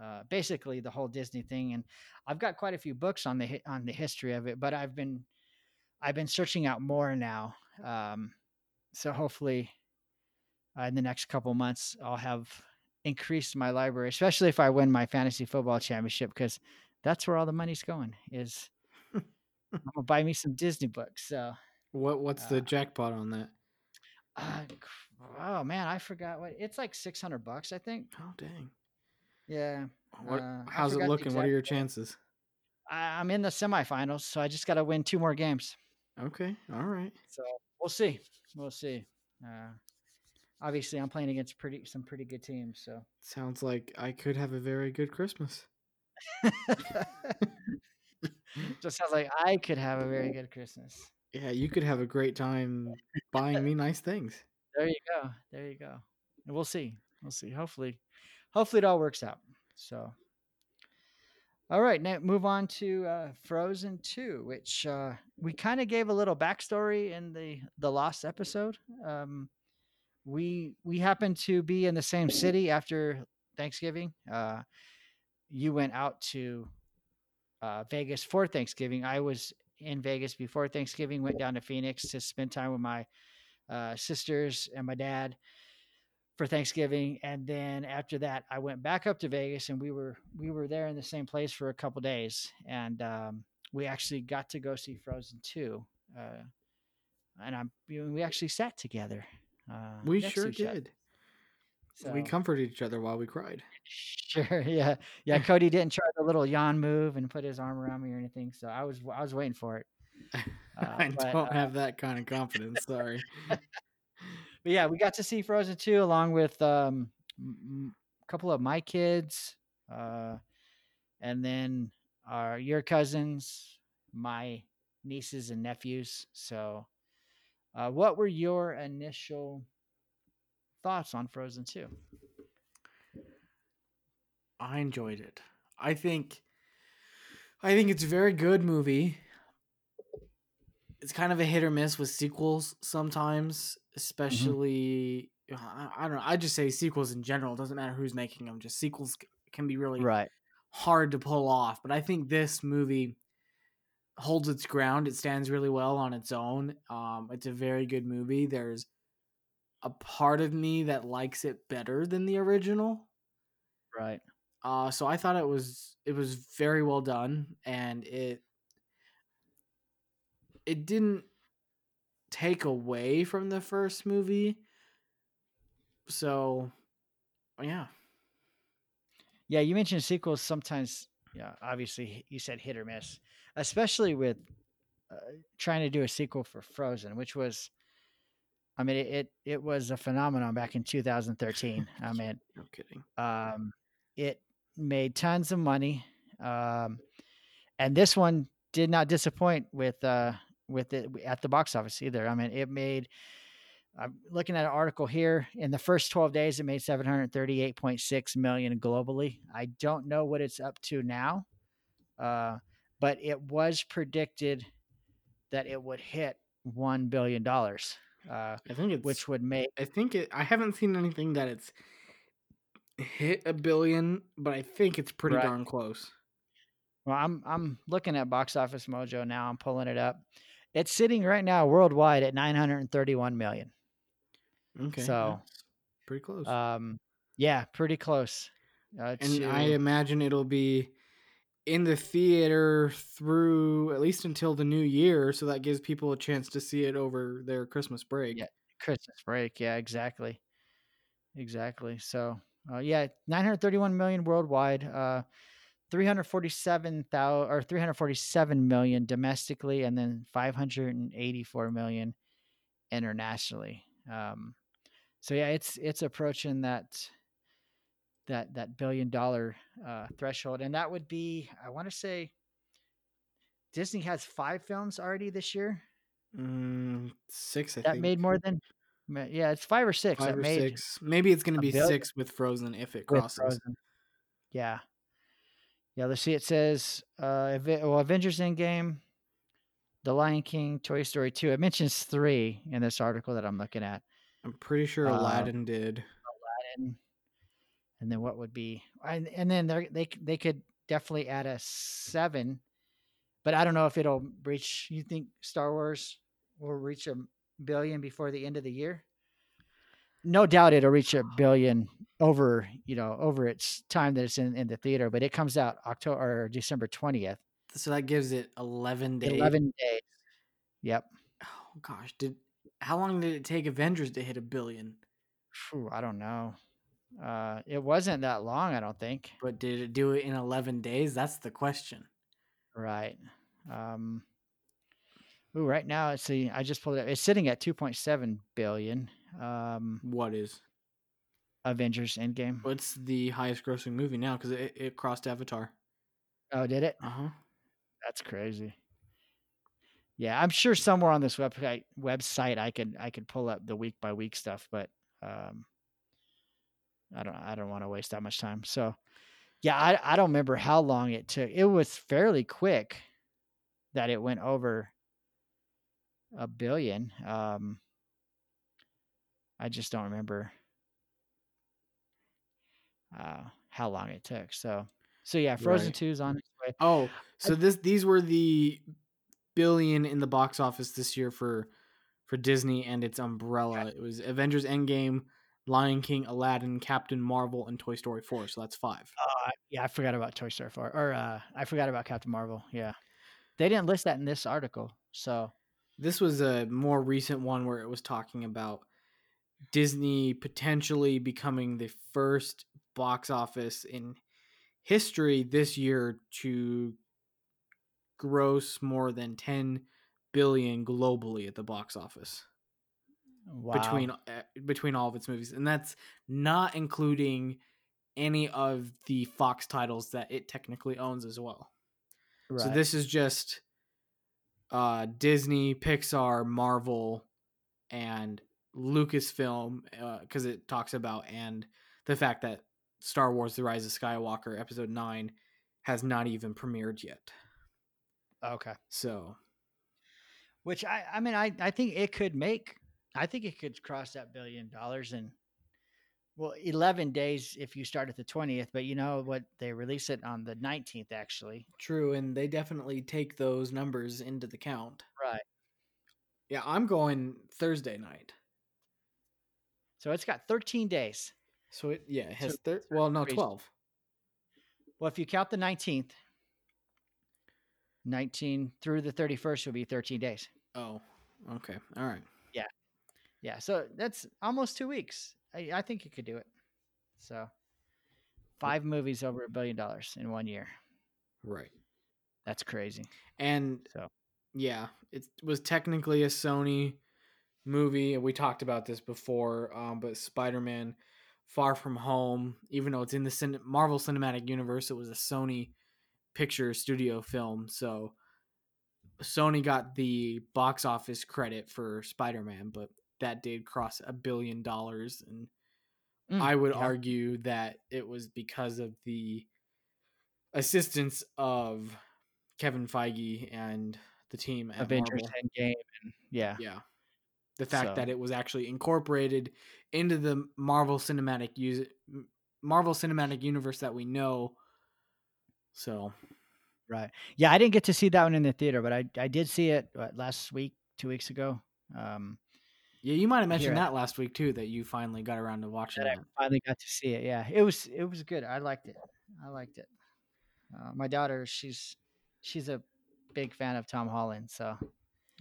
Uh, basically the whole Disney thing, and I've got quite a few books on the on the history of it. But I've been I've been searching out more now. Um, so hopefully, uh, in the next couple months, I'll have increased my library, especially if I win my fantasy football championship, because that's where all the money's going. Is I'm gonna buy me some Disney books. So, What what's the Uh, jackpot on that? Uh, oh man, I forgot what it's like. Six hundred bucks, I think. Oh dang! Yeah, What? uh, how's it looking? What are your chances? I, I'm in the semifinals, so I just got to win two more games. Okay, all right. So we'll see. We'll see. Uh, obviously, I'm playing against pretty some pretty good teams. So Sounds like I could have a very good Christmas. just sounds like I could have a very good Christmas. Yeah, you could have a great time buying me nice things. There you go. There you go. And we'll see. We'll see. Hopefully, hopefully it all works out. So, all right, now move on to uh, Frozen Two, which uh, we kind of gave a little backstory in the the last episode. Um, we we happened to be in the same city after Thanksgiving. Uh, you went out to uh, Vegas for Thanksgiving. I was in Vegas before Thanksgiving. Went down to Phoenix to spend time with my uh, sisters and my dad for Thanksgiving, and then after that, I went back up to Vegas, and we were we were there in the same place for a couple days, and um, we actually got to go see Frozen two, uh, and I'm we actually sat together. Uh, We sure each did. We comforted each other while we cried. Sure, yeah, yeah. Cody didn't try the little yawn move and put his arm around me or anything, so I was I was waiting for it. Uh, I but, don't uh, have that kind of confidence. Sorry. but yeah, we got to see Frozen 2 along with um, a couple of my kids, uh, and then our your cousins, my nieces and nephews. So, uh, what were your initial thoughts on Frozen 2? I enjoyed it. I think I think it's a very good movie. It's kind of a hit or miss with sequels sometimes, especially I, I don't know. I just say sequels in general. It doesn't matter who's making them. Just sequels can be really Right. hard to pull off. But I think this movie holds its ground. It stands really well on its own. Um, it's a very good movie. There's a part of me that likes it better than the original. Right. Uh, so I thought it was it was very well done, and it it didn't take away from the first movie. So, yeah, Yeah, you mentioned sequels sometimes yeah, obviously you said hit or miss, especially with uh, trying to do a sequel for Frozen, which was, I mean, it it, it was a phenomenon back in 2013. I mean, No kidding. um, it made tons of money, um, and this one did not disappoint with uh, with it at the box office either. I mean, it made. I'm looking at an article here. In the first 12 days, it made 738.6 million globally. I don't know what it's up to now, uh, but it was predicted that it would hit one billion dollars, uh, I think it's which would make I think it. I haven't seen anything that it's hit a billion, but I think it's pretty Right. darn close. Well, I'm I'm looking at Box Office Mojo now. I'm pulling it up. It's sitting right now worldwide at 931 million. Okay, So, pretty close. Um, yeah, pretty close. Uh, and I imagine it'll be in the theater through at least until the new year, so that gives people a chance to see it over their Christmas break. Yeah. Christmas break. Yeah, exactly, exactly. So, uh, yeah, 931 million worldwide. Uh, 347,000 or 347 million domestically, and then 584 million internationally. Um, so yeah, it's it's approaching that that that billion dollar uh, threshold, and that would be I want to say Disney has five films already this year Mm, six, I that think. made more than yeah, it's five or six five or made six. Maybe it's going to be six with Frozen if it crosses. Yeah, yeah. Let's see. It says uh, well, Avengers Endgame, The Lion King, Toy Story two. It mentions three in this article that I'm looking at. I'm pretty sure Uh, Aladdin did. and and then what would be and, and then they they they could definitely add a seven, but I don't know if it'll reach. You think Star Wars will reach a billion before the end of the year? No doubt it'll reach a billion over you know over its time that it's in, in the theater, but it comes out October or December twentieth. So that gives it 11 days. Eleven days. Yep. Oh gosh, did how long did it take Avengers to hit a billion? I don't know. Uh, it wasn't that long, I don't think. But did it do it in 11 days? That's the question. Right. Um, ooh, right now it's the I just pulled it up. It's sitting at 2.7 billion. Um, What is? Avengers Endgame. What's the highest grossing movie now? Because it, it crossed Avatar. Oh, did it? Uh huh. That's crazy. Yeah, I'm sure somewhere on this website website I could I could pull up the week by week stuff, but um, I don't I don't want to waste that much time. So, yeah, I I don't remember how long it took. It was fairly quick that it went over a billion. Um, I just don't remember uh, how long it took. So, so yeah, Frozen Right. Two is on its way. Oh, so this these were the billion in the box office this year for for Disney and its umbrella. It was Avengers Endgame, Lion King, Aladdin, Captain Marvel, and Toy Story 4. So that's five. Uh, yeah, I forgot about Toy Story 4. Or uh, I forgot about Captain Marvel. Yeah. They didn't list that in this article. So, This was a more recent one where it was talking about Disney potentially becoming the first box office in history this year to gross more than 10 billion globally at the box office wow. between uh, between all of its movies and that's not including any of the Fox titles that it technically owns as well. So this is just uh Disney, Pixar, Marvel, and Lucasfilm because it talks about and the fact that Star Wars: The Rise of Skywalker Episode Nine has not even premiered yet. okay. So Which I, I mean, I, I think it could make, I think it could cross that billion dollars in, well, 11 days if you start at the 20th. But you know what? They release it on the 19th, actually. true, and they definitely take those numbers into the count. Right. Yeah, I'm going Thursday night. So it's got 13 days. So it yeah it has So thir- well no twelve. Well, if you count the 19th, 19 through the 31st will be 13 days. Oh, okay, all right. Yeah, so that's almost two weeks. I, I think you could do it. So, five movies over a billion dollars in one year. Right. That's crazy. And So yeah, it was technically a Sony movie. We talked about this before, um, but Spider Man Far From Home, even though it's in the cin- Marvel Cinematic Universe, it was a Sony picture studio film. So Sony got the box office credit for Spider Man, but that did cross a billion dollars. And Mm, I would yeah. argue that it was because of the assistance of Kevin Feige and the team at Avengers Marvel. Endgame, and yeah, Yeah. The fact So- that it was actually incorporated into the Marvel Cinematic use Marvel Cinematic Universe that we know. So, right. Yeah, I didn't get to see that one in the theater, but I I did see it what, last week, two weeks ago. Um, yeah, you might have mentioned that last week too that you finally got around to watching that I finally got to see it. Yeah, it was it was good. I liked it. I liked it. Uh, my daughter, she's she's a big fan of Tom Holland, so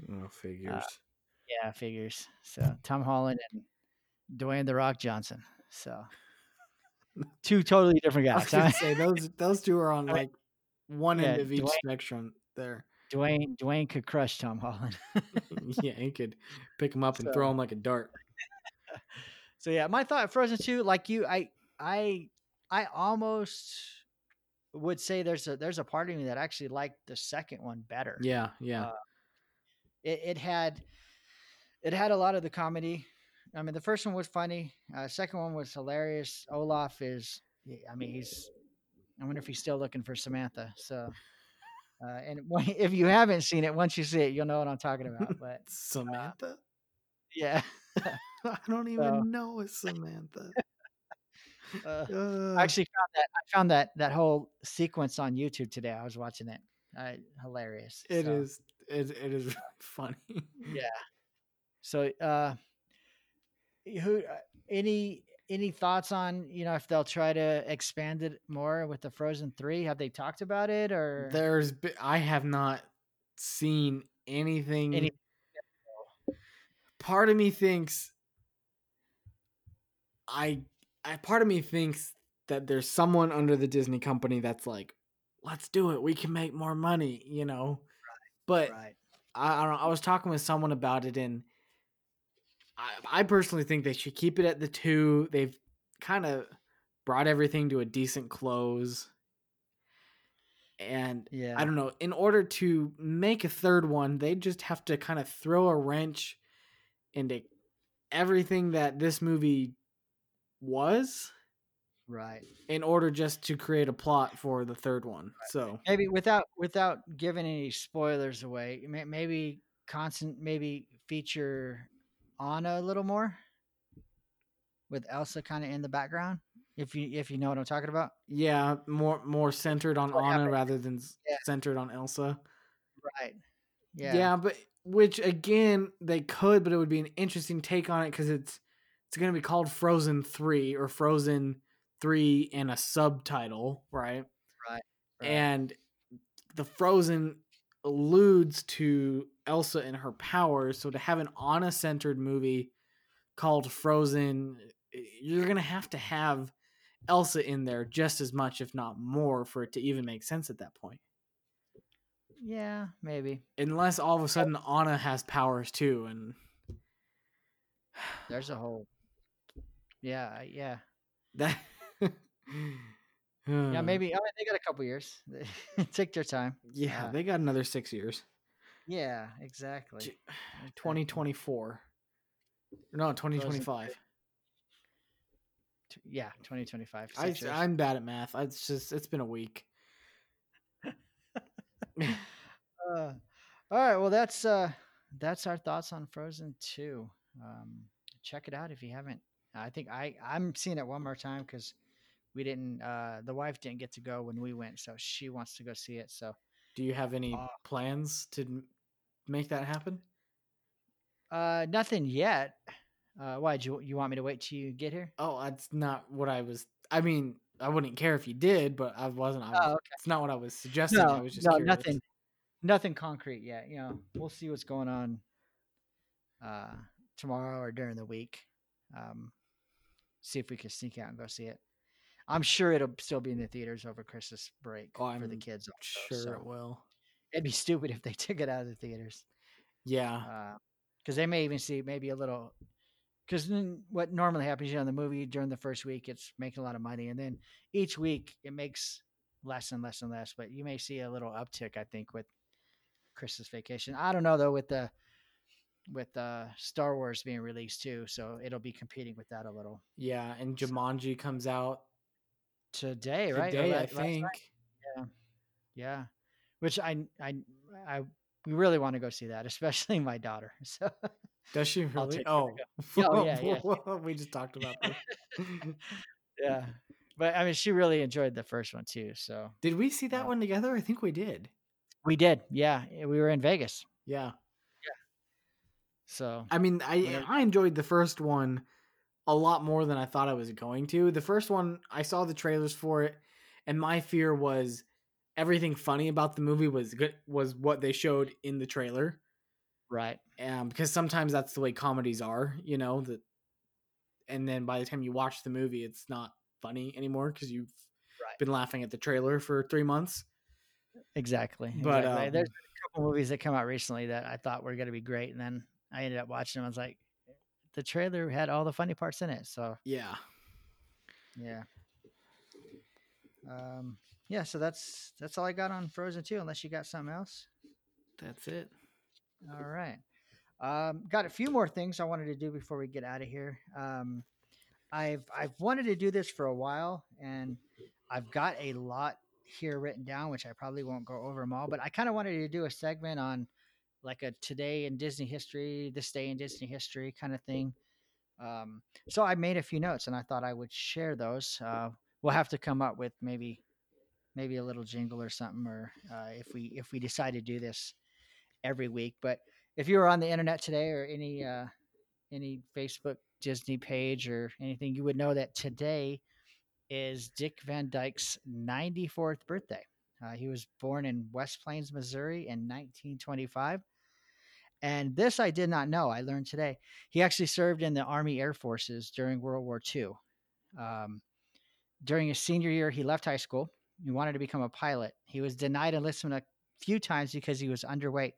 Oh, figures. yeah, figures. So Tom Holland and Dwayne the Rock Johnson. So two totally different guys. I was huh? say those those two are on like one end of each Dwayne- spectrum there. Dwayne Dwayne could crush Tom Holland. yeah, he could pick him up and So- throw him like a dart. So yeah, my thought Frozen 2, like you, I I I almost would say there's a there's a part of me that actually liked the second one better. Yeah, yeah. Uh, It it had it had a lot of the comedy. I mean, the first one was funny. Uh, second one was hilarious. Olaf is, I mean, he's. I wonder if he's still looking for Samantha. So, uh, and if you haven't seen it, once you see it, you'll know what I'm talking about. But Samantha? yeah, I don't even so- know a Samantha. uh, Uh, I actually found that I found that that whole sequence on YouTube today. I was watching it. Uh, hilarious. It So, is. It, it is really funny. Yeah. So, uh, who? Uh, any any thoughts on you know if they'll try to expand it more with the Frozen Three? Have they talked about it or? There's. I have not seen anything. Any- Part of me thinks. I, I. Part of me thinks that there's someone under the Disney company that's like, let's do it. We can make more money. You know. But right. I, I don't know. I was talking with someone about it, and I, I personally think they should keep it at the two. They've kind of brought everything to a decent close, and Yeah. I don't know. In order to make a third one, they just have to kind of throw a wrench into everything that this movie was Right. in order just to create a plot for the third one. So Maybe without without giving any spoilers away, maybe constant maybe feature Anna a little more with Elsa kind of in the background. If you if you know what I'm talking about. yeah, more more centered on oh, What Anna happened? rather than Yeah. centered on Elsa. Right. Yeah. Yeah. but which again they could, but it would be an interesting take on it because it's it's going to be called Frozen Three or Frozen Three and a subtitle, right? Right. And the Frozen alludes to Elsa and her powers, so to have an Anna centered movie called Frozen, you're going to have to have Elsa in there just as much, if not more, for it to even make sense at that point Yeah, maybe. unless all of a sudden Anna has powers too, and There's a whole. Yeah, yeah, that. yeah. Maybe. I mean, they got a couple years. Take their time. Yeah, uh, they got another six years. Yeah, exactly. Twenty twenty four. No, twenty twenty five. Yeah, 2025. I, I'm bad at math. I- It's just it's been a week. Uh, all right. Well, that's uh, that's our thoughts on Frozen Two. Um, check it out if you haven't. I think I I'm seeing it one more time because we didn't. Uh, the wife didn't get to go when we went, so she wants to go see it. So Do you have any Uh, plans to make that happen? uh, nothing yet. Uh, why do you you want me to wait till you get here? Oh, that's not what I was. I mean, I wouldn't care if you did, but I wasn't. I was, Oh, okay. It's not what I was suggesting. I No, was just no, curious. nothing, nothing concrete yet. You know, we'll see what's going on uh, tomorrow or during the week. Um, see if we can sneak out and go see it. I'm sure it'll still be in the theaters over Christmas break Oh, for the kids. I'm kids. Also, Sure, so it will. It'd be stupid if they took it out of the theaters. Yeah, because they may even see maybe a little because what normally happens you know in the movie during the first week it's making a lot of money and then each week it makes less and less and less but you may see a little uptick i think with christmas vacation i don't know though with the with uh star wars being released too so it'll be competing with that a little yeah. And Jumanji comes out today right today, I think. yeah which i i i we really want to go see that especially my daughter so Does she really? Oh, Yeah, oh, yeah, yeah. we just talked about this. yeah but i mean she really enjoyed the first one too so did we see that Uh, one together? I think we did. we did yeah eh, we were in vegas Yeah. so I mean, I Whatever. I enjoyed the first one a lot more than I thought I was going to. The first one, I saw the trailers for it, and my fear was everything funny about the movie was good was what they showed in the trailer. right Um, because sometimes that's the way comedies are, you know, that and then by the time you watch the movie, it's not funny anymore because you've Right. been laughing at the trailer for three months. exactly But, exactly. um, there's a couple movies that come out recently that i thought were going to be great and then i ended up watching them i was like the trailer had all the funny parts in it so Yeah. yeah um yeah so that's that's all i got on frozen 2 unless you got something else That's it. All right. Um, got a few more things I wanted to do before we get out of here. Um, I've I've wanted to do this for a while, and I've got a lot here written down, which I probably won't go over them all. But I kind of wanted to do a segment on like a today in Disney history, this day in Disney history kind of thing. Um, so I made a few notes, and I thought I would share those. Uh, we'll have to come up with maybe maybe a little jingle or something, or uh, if we if we decide to do this every week. But if you were on the internet today or any uh, any Facebook Disney page or anything, you would know that today is Dick Van Dyke's 94th birthday. Uh, he was born in West Plains, Missouri in 1925. And this I did not know. I learned today. He actually served in the Army Air Forces during World War II. Um, during his senior year, he left high school. He wanted to become a pilot. He was denied enlistment a few times because he was underweight.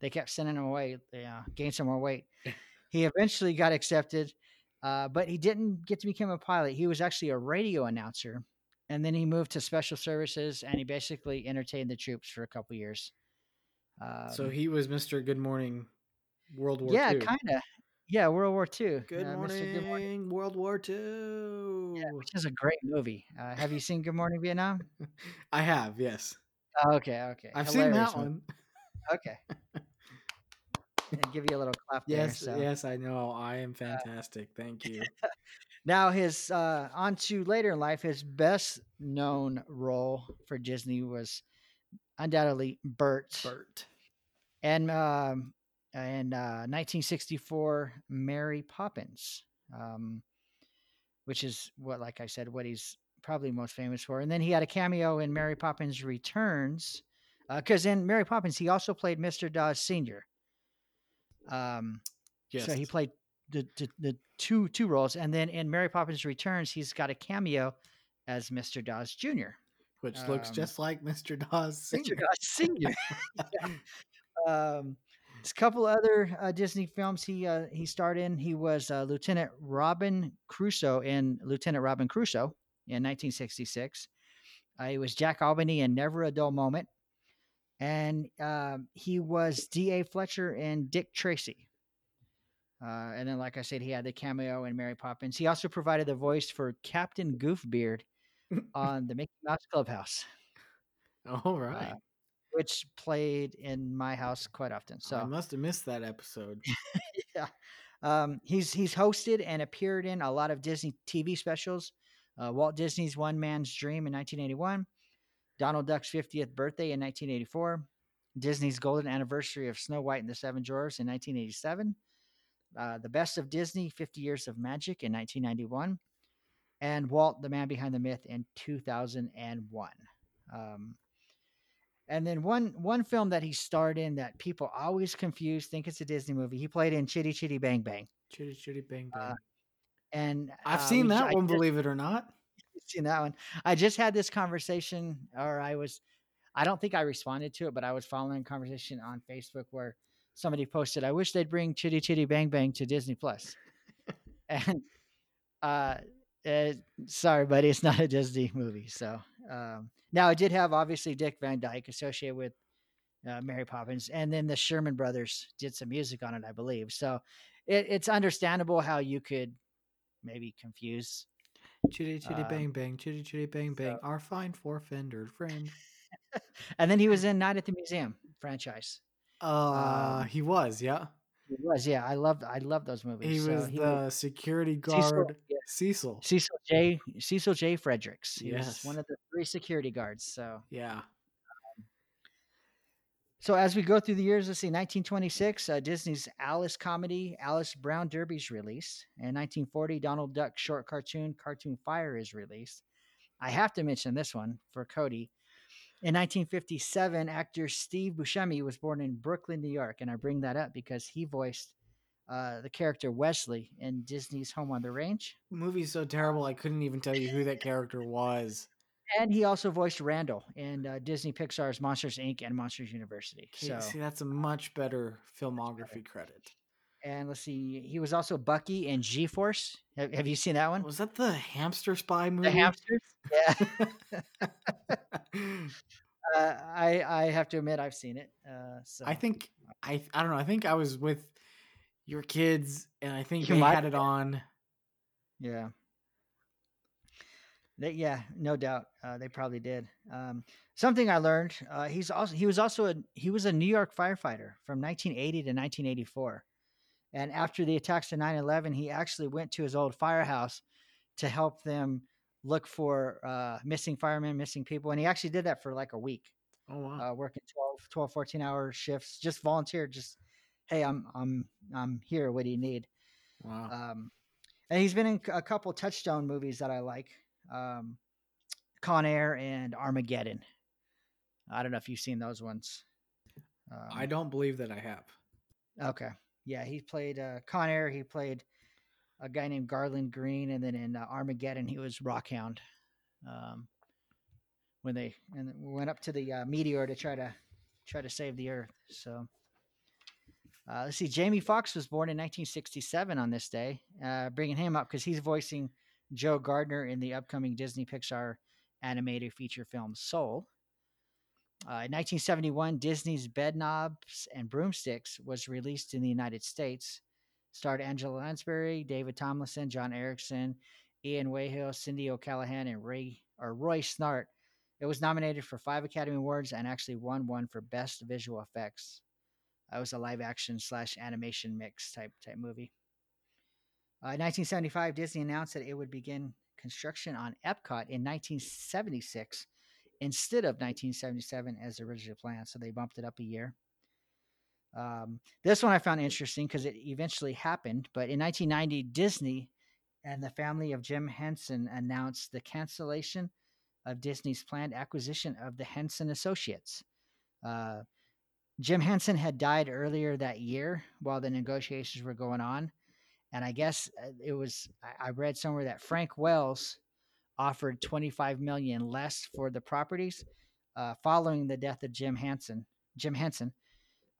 They kept sending him away. They uh, gained some more weight. He eventually got accepted, uh, but he didn't get to become a pilot. He was actually a radio announcer, and then he moved to special services, and he basically entertained the troops for a couple years. so Um, he was Mr. Good Morning World War yeah, kind of. Yeah, World War II. Good, uh, morning, Good Morning, World War II. which is a great movie. Uh, have you seen Good Morning Vietnam? I have, yes. Oh, okay, okay. I've Hilarious seen that movie. one. Okay. and give you a little clap there. Yes, so. yes, I know. I am fantastic. Thank you. Now his uh on to later in life, his best known role for Disney was undoubtedly Bert. Bert. And um in uh 1964 Mary Poppins. Um which is what like I said what he's probably most famous for. And then he had a cameo in Mary Poppins Returns. because in Mary Poppins he also played Mr. Dawes Sr. Um Yes. so he played the, the the two two roles, and then in Mary Poppins Returns, he's got a cameo as Mr. Dawes Jr. which looks um, just like Mr. Dawes Mr. Dawes Sr. um, there's a couple other uh, Disney films he uh, he starred in. He was uh, Lieutenant Robin Crusoe in Lieutenant Robin Crusoe in 1966. Uh, he was Jack Albany in Never a Dull Moment, and um, he was D.A. Fletcher in Dick Tracy. Uh, and then, like I said, he had the cameo in Mary Poppins. He also provided the voice for Captain Goofbeard on the Mickey Mouse Clubhouse, All right. Which played in my house quite often. So I must have missed that episode. yeah, um, he's he's hosted and appeared in a lot of Disney TV specials. Uh, Walt Disney's One Man's Dream in 1981, Donald Duck's 50th birthday in 1984, Disney's golden anniversary of Snow White and the Seven Dwarfs in 1987, uh, The Best of Disney 50 Years of Magic in 1991, and Walt, the Man Behind the Myth in 2001. Um, and then one one film that he starred in that people always confuse, think it's a Disney movie. He played in Chitty Chitty Bang Bang. Chitty chitty bang bang. Uh, And I've uh, seen that I one, just- believe it or not. seen that one. I just had this conversation, or I was, I don't think I responded to it, but I was following a conversation on Facebook where somebody posted, "I wish they'd bring Chitty Chitty Bang Bang to Disney Plus," and uh, uh, sorry, buddy, it's not a Disney movie. So um, now I did have obviously Dick Van Dyke associated with uh, Mary Poppins, and then the Sherman Brothers did some music on it, I believe. So it, it's understandable how you could maybe confuse. Chitty chitty Um, bang bang, chitty chitty bang bang, our fine four fender friend. and then he was in Night at the Museum franchise. Uh, Um, he was, yeah. He was, yeah. I loved, I love those movies. He So was he the security Cecil, guard, yeah. Cecil. Cecil J. Cecil J. Fredericks. He was Yes. one of the three security guards. So Yeah. So as we go through the years, let's see, 1926, uh, Disney's Alice comedy, Alice Brown Derby's released. And 1940, Donald Duck short cartoon, Cartoon Fire is released. I have to mention this one for Cody. In 1957, actor Steve Buscemi was born in Brooklyn, New York. And I bring that up because he voiced uh, the character Wesley in Disney's Home on the Range. Movie's so terrible, I couldn't even tell you who that character was. And he also voiced Randall in uh, Disney Pixar's Monsters, Inc. and Monsters University. Okay, So, See, that's a much better filmography credit. and let's see, he was also Bucky in G Force. Have, have you seen that one? Was that the hamster spy movie? The hamsters? Yeah. uh, I I have to admit I've seen it. Uh, so I think I I don't know. I think I was with your kids, and I think You they had it on. yeah. They, yeah, no doubt. Uh, they probably did. Um, something I learned. Uh, he's also he was also a he was a New York firefighter from 1980 to 1984, and after the attacks of 9/11, he actually went to his old firehouse to help them look for uh, missing firemen, missing people, and he actually did that for like a week. Oh wow! uh, working 12, 12, 14 hour shifts, just volunteer, just, hey, I'm, I'm, I'm here. What do you need? wow! Um, and he's been in a couple touchstone movies that I like, um, Con Air and Armageddon. I don't know if you've seen those ones. Um, I don't believe that I have. Okay. Yeah, he played uh, Con Air. He played a guy named Garland Green, and then in uh, Armageddon, he was Rockhound. Um, when they and went up to the uh, meteor to try to try to save the Earth. So uh, let's see. Jamie Foxx was born in 1967 on this day. Uh, bringing him up because he's voicing Joe Gardner in the upcoming Disney Pixar animated feature film Soul. Uh, in 1971, Disney's Bedknobs and Broomsticks was released in the United States. Starred Angela Lansbury, David Tomlinson, John Ericson, Ian Weighill, Cindy O'Callaghan, and Ray or Roy Snart. It was nominated for five Academy Awards and actually won one for Best Visual Effects. It was a live action slash animation mix type type movie. Uh, in 1975, Disney announced that it would begin construction on Epcot in 1976 instead of 1977 as originally planned. So they bumped it up a year. Um, this one I found interesting because it eventually happened. But in 1990, Disney and the family of Jim Henson announced the cancellation of Disney's planned acquisition of the Henson Associates. Uh, Jim Henson had died earlier that year while the negotiations were going on. And I guess uh, it was, I read somewhere that Frank Wells offered 25 million less for the properties uh, following the death of Jim Henson, Jim Henson,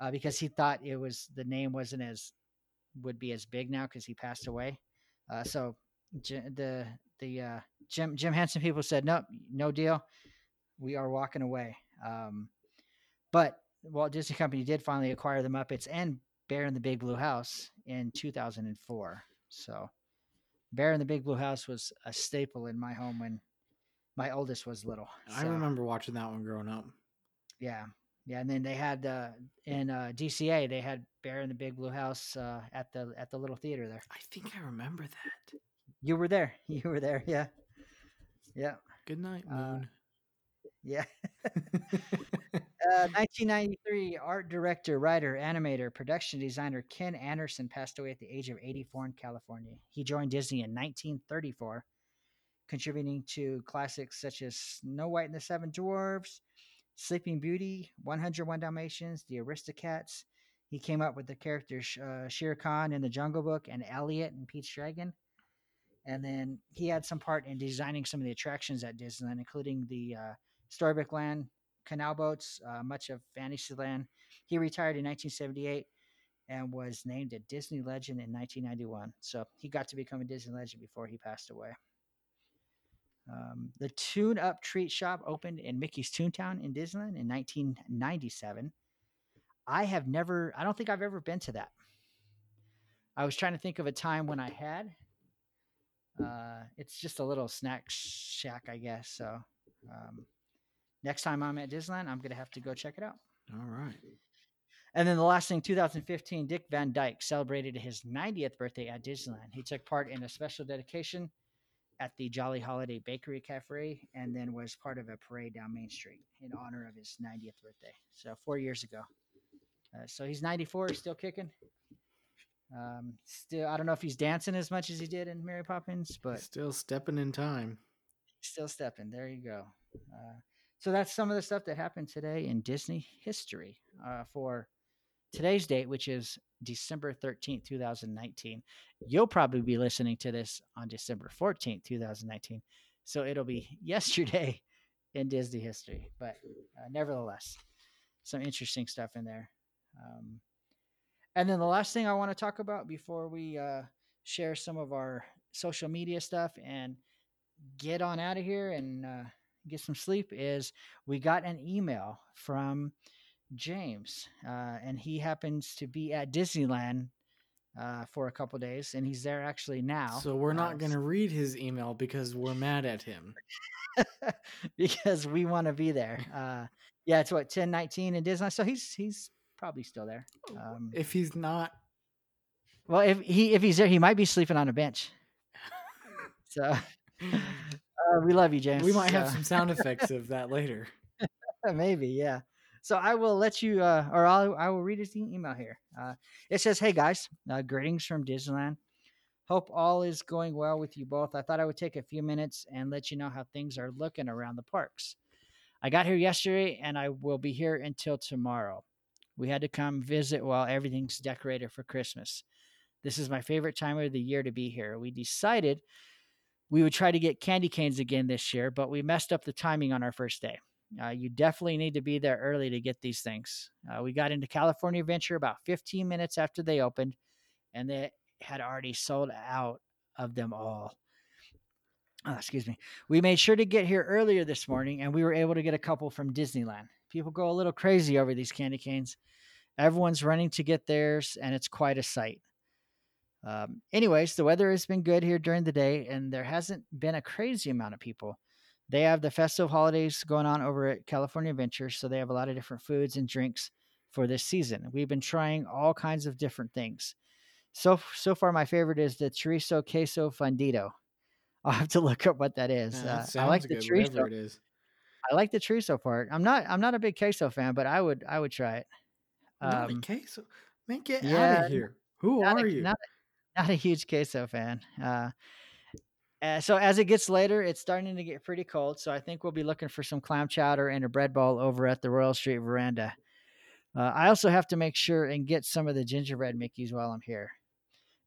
uh, because he thought it was the name wasn't as would be as big now because he passed away. Uh, so J- the the uh, Jim Jim Henson people said nope, no deal. We are walking away. Um, but Walt Disney Company did finally acquire the Muppets and Bear in the Big Blue House in 2004. So Bear in the Big Blue House was a staple in my home when my oldest was little. I remember watching that one growing up. Yeah, yeah, and then they had uh, in uh, DCA they had Bear in the Big Blue House uh, at the at the little theater there. I think I remember that. You were there. You were there. Yeah, yeah, Good night, Uh, Moon. yeah. Uh, 1993, art director, writer, animator, production designer Ken Anderson passed away at the age of 84 in California. He joined Disney in 1934, contributing to classics such as Snow White and the Seven Dwarfs, Sleeping Beauty, 101 Dalmatians, The Aristocats. He came up with the characters uh, Shere Khan in the Jungle Book and Elliot in Pete's Dragon. and then he had some part in designing some of the attractions at Disneyland, including the uh, Land canal boats, uh, much of Fantasyland. He retired in 1978 and was named a Disney legend in 1991. So he got to become a Disney legend before he passed away. Um, the Toon Up Treat Shop opened in Mickey's Toontown in Disneyland in 1997. I have never, I don't think I've ever been to that. I was trying to think of a time when I had. Uh, it's just a little snack shack, I guess. So um, next time I'm at Disneyland, I'm going to have to go check it out. All right. And then the last thing, 2015, Dick Van Dyke celebrated his 90th birthday at Disneyland. He took part in a special dedication at the Jolly Holiday Bakery Cafe and then was part of a parade down Main Street in honor of his 90th birthday. So, four years ago. Uh, so, he's 94, he's still kicking. Um, still, I don't know if he's dancing as much as he did in Mary Poppins, but still stepping in time. Still stepping. There you go. Uh, so, that's some of the stuff that happened today in Disney history uh, for today's date, which is December 13th, 2019. You'll probably be listening to this on December 14th, 2019. So it'll be yesterday in Disney history. But uh, nevertheless, some interesting stuff in there. Um, and then the last thing I want to talk about before we uh, share some of our social media stuff and get on out of here and uh, get some sleep is we got an email from James, uh, and he happens to be at Disneyland uh, for a couple days, and he's there actually now. So we're not uh, going to read his email because we're mad at him. because we want to be there. Uh, yeah, it's what ten nineteen in Disneyland. So he's he's probably still there. Um, if he's not, well, if he if he's there, he might be sleeping on a bench. so uh, we love you, James. We might have some sound effects of that later. Maybe, yeah. So I will let you, uh, or I'll, I will read his email here. Uh, it says, "Hey guys, uh, greetings from Disneyland. Hope all is going well with you both. I thought I would take a few minutes and let you know how things are looking around the parks. I got here yesterday, and I will be here until tomorrow. We had to come visit while everything's decorated for Christmas. This is my favorite time of the year to be here. We decided." We would try to get candy canes again this year, but we messed up the timing on our first day. Uh, you definitely need to be there early to get these things. Uh, we got into California Adventure about 15 minutes after they opened, and they had already sold out of them all. Oh, excuse me. We made sure to get here earlier this morning, and we were able to get a couple from Disneyland. People go a little crazy over these candy canes. Everyone's running to get theirs, and it's quite a sight. Um, anyways, the weather has been good here during the day, and there hasn't been a crazy amount of people they have the festive holidays going on over at California Adventure, so they have a lot of different foods and drinks for this season. We've been trying all kinds of different things. So so far, my favorite is the chorizo queso fundido. I'll have to look up what that is. Yeah, that uh, I like the good, chorizo. It is. I like the chorizo part. I'm not I'm not a big queso fan, but I would I would try it. Not um, queso, man, get yeah, out of here. Who are a, you? Not, not a huge queso fan. Uh, uh, so as it gets later, it's starting to get pretty cold. So I think we'll be looking for some clam chowder and a bread ball over at the Royal Street Veranda. Uh, I also have to make sure and get some of the gingerbread Mickeys while I'm here.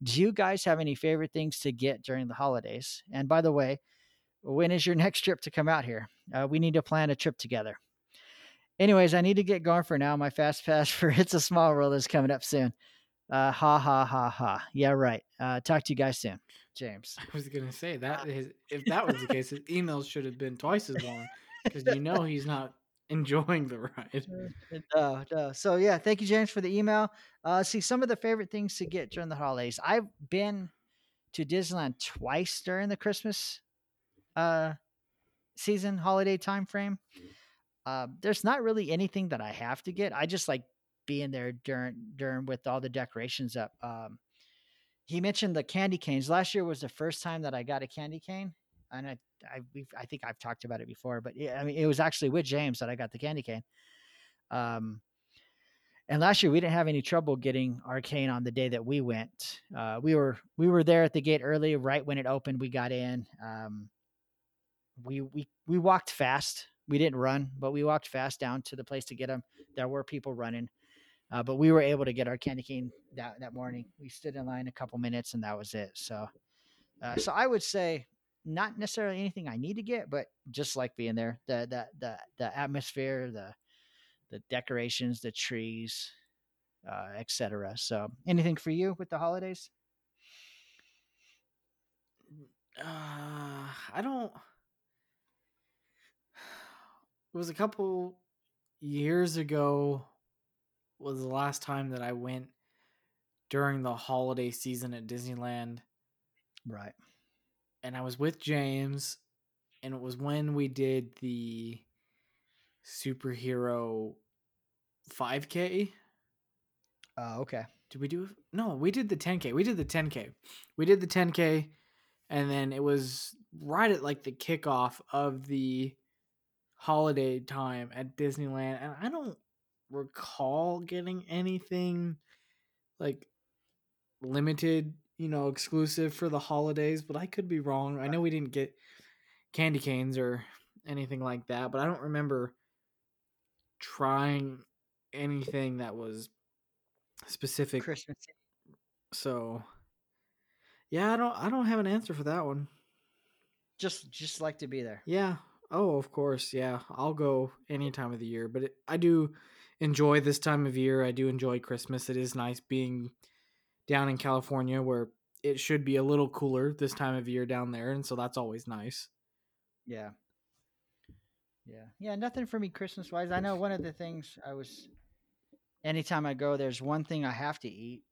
Do you guys have any favorite things to get during the holidays? And by the way, when is your next trip to come out here? Uh, we need to plan a trip together. Anyways, I need to get going for now. My fast pass for It's a Small World is coming up soon. Uh, ha ha ha ha. Yeah, right. Uh, talk to you guys soon. James. I was gonna say that his, if that was the case, his emails should have been twice as long because you know he's not enjoying the ride. No, no. So yeah, thank you, James, for the email. Uh, see some of the favorite things to get during the holidays. I've been to Disneyland twice during the Christmas uh, season holiday time frame. Uh, there's not really anything that I have to get. I just like being there during during with all the decorations up. Um, he mentioned the candy canes. Last year was the first time that I got a candy cane, and I I, I think I've talked about it before, but yeah, I mean it was actually with James that I got the candy cane. Um, and last year we didn't have any trouble getting our cane on the day that we went. Uh, we were we were there at the gate early, right when it opened. We got in. Um, we we we walked fast. We didn't run, but we walked fast down to the place to get them. There were people running. Uh, but we were able to get our candy cane that, that morning. We stood in line a couple minutes and that was it. So Uh, so I would say not necessarily anything I need to get, but just like being there, the the the the atmosphere, the the decorations, the trees, uh, etc. So anything for you with the holidays? Uh, I don't. It was a couple years ago. Was the last time that I went during the holiday season at Disneyland, Right. and I was with James, and it was when we did the superhero 5K. Oh, okay. Did we do? No, we did the 10K. We did the 10K. We did the 10K, and then it was right at like the kickoff of the holiday time at Disneyland, and I don't recall getting anything like limited, you know, exclusive for the holidays, but I could be wrong. I know we didn't get candy canes or anything like that, but I don't remember trying anything that was specific. Christmas. So yeah, I don't I don't have an answer for that one. Just just like to be there. Yeah. Oh, of course. Yeah. I'll go any time of the year, but it, I do enjoy this time of year. I do enjoy Christmas. It is nice being down in California where it should be a little cooler this time of year down there, and so that's always nice. Yeah. Yeah. Yeah. Nothing for me Christmas wise. I know one of the things I was, anytime I go, there's one thing I have to eat,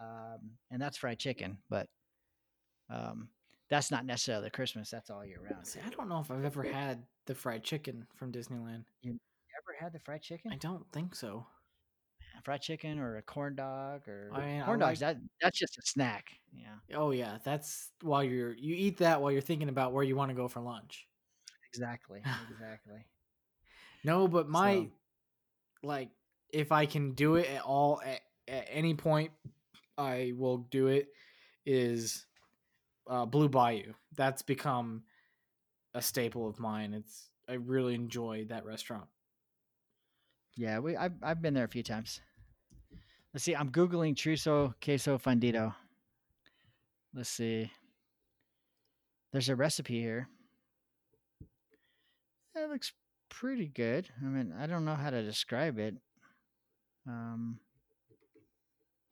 um, and that's fried chicken. But um, that's not necessarily Christmas. That's all year round. See, I don't know if I've ever had the fried chicken from Disneyland. You ever had the fried chicken? I don't think so. fried chicken or a corn dog or I mean, I corn dogs. like- That that's just a snack. Yeah. Oh yeah, that's while you're you eat that while you're thinking about where you want to go for lunch. Exactly. Exactly. No, but my So- like if I can do it at all at, at any point, I will do it. Is uh, Blue Bayou? That's become a staple of mine. It's I really enjoy that restaurant. Yeah, we I've I've been there a few times. Let's see. I'm googling Truso queso fundido. Let's see. There's a recipe here. That looks pretty good. I mean, I don't know how to describe it. Um,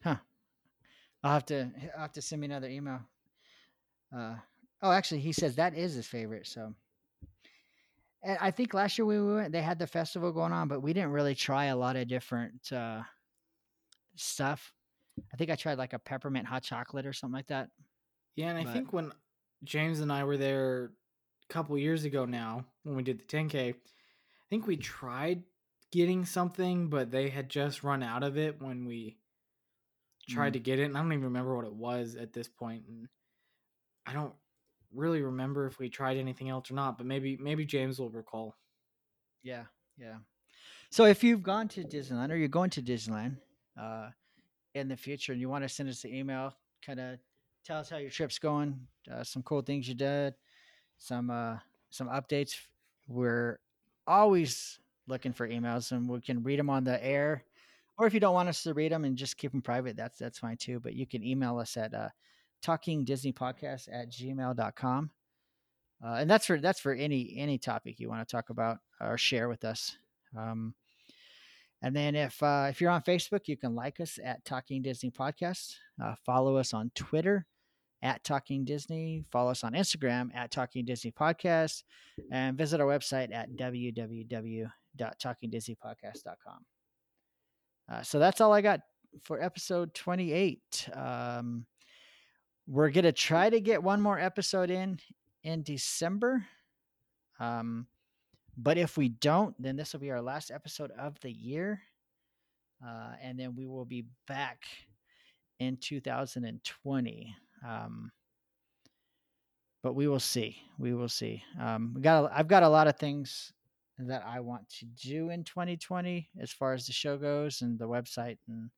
huh. I'll have to I'll have to send me another email. Uh, oh, actually, he says that is his favorite. So, and I think last year we went, they had the festival going on, but we didn't really try a lot of different uh, stuff. I think I tried like a peppermint hot chocolate or something like that. Yeah, and I think when James and I were there a couple years ago now, when we did the 10K, I think we tried getting something, but they had just run out of it when we tried Mm. to get it. And I don't even remember what it was at this point, And I don't really remember if we tried anything else or not, but maybe maybe James will recall. Yeah, yeah. So if you've gone to Disneyland or you're going to Disneyland uh, in the future and you want to send us an email, kind of tell us how your trip's going, uh, some cool things you did, some uh, some updates. We're always looking for emails and we can read them on the air. Or if you don't want us to read them and just keep them private, that's that's fine too. But you can email us at uh, talkingdisneypodcast at gmail.com. Uh, and that's for that's for any any topic you want to talk about or share with us. Um, and then if uh, if you're on Facebook, you can like us at Talking Disney Podcast. Uh, follow us on Twitter at Talking Disney. Follow us on Instagram at Talking Disney Podcast, and visit our website at www.talkingdisneypodcast.com. Uh, so that's all I got for episode 28. Um, we're gonna try to get one more episode in in December. Um, but if we don't, then this will be our last episode of the year. Uh, and then we will be back in 2020. Um, but we will see. We will see. Um, we got. A, I've got a lot of things that I want to do in 2020 as far as the show goes and the website and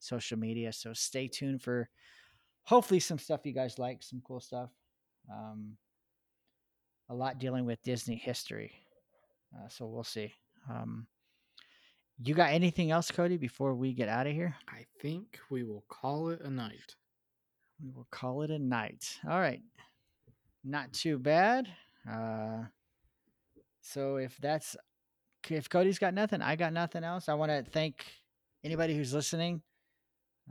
social media. So stay tuned for hopefully some stuff you guys like, some cool stuff. Um, a lot dealing with Disney history. Uh, so we'll see. Um, you got anything else, Cody, before we get out of here? I think we will call it a night. we will call it a night. All right. Not too bad. Uh, so if that's if Cody's got nothing, I got nothing else. I want to thank anybody who's listening.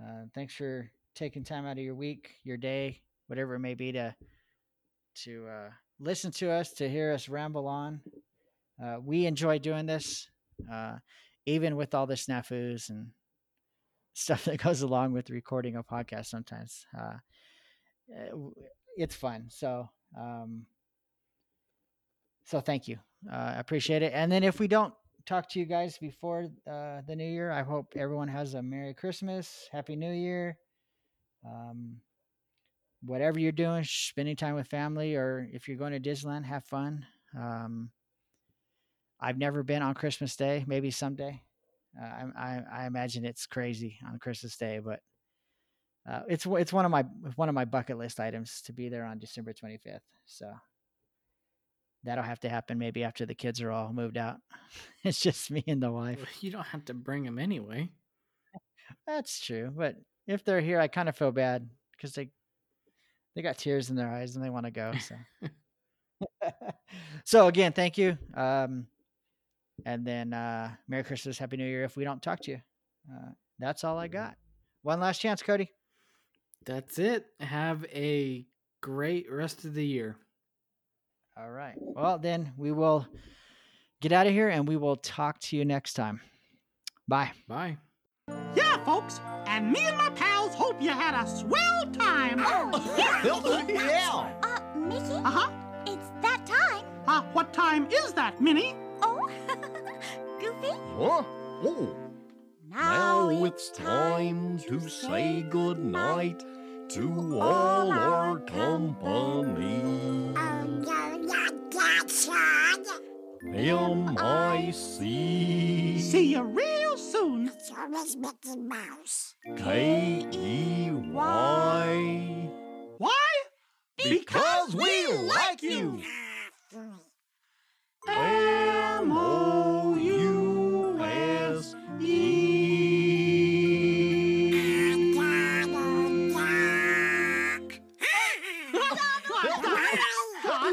Uh, thanks for taking time out of your week, your day, whatever it may be, to to uh, listen to us, to hear us ramble on. Uh, we enjoy doing this, uh, even with all the snafus and stuff that goes along with recording a podcast. Sometimes uh, eh, it's fun. So, um, so thank you. Uh, I appreciate it. And then if we don't talk to you guys before uh, the new year, I hope everyone has a Merry Christmas, Happy New Year. Um, whatever you're doing, spending time with family, or if you're going to Disneyland, have fun. Um, I've never been on Christmas Day. Maybe someday. Uh, I, I, I imagine it's crazy on Christmas Day, but uh, it's it's one of my one of my bucket list items to be there on December 25th. So that'll have to happen maybe after the kids are all moved out. it's just me and the wife. You don't have to bring them anyway. That's true, but if they're here, I kind of feel bad because they they got tears in their eyes and they want to go. So, so again, thank you. Um, and then uh, Merry Christmas, Happy New Year. If we don't talk to you, uh, that's all I got. One last chance, Cody. That's it. Have a great rest of the year. All right. Well, then we will get out of here and we will talk to you next time. Bye. Bye. Yeah, folks. And me and my pals hope you had a swell time. Oh, yeah. yeah. Uh, Mickey? Uh huh. It's that time. Uh, what time is that, Minnie? Oh, Goofy? Huh? Oh, now it's time to say good night to all our company. M-I-C See you soon. K-E-Y Why? Because we like you! M-O-U-S-E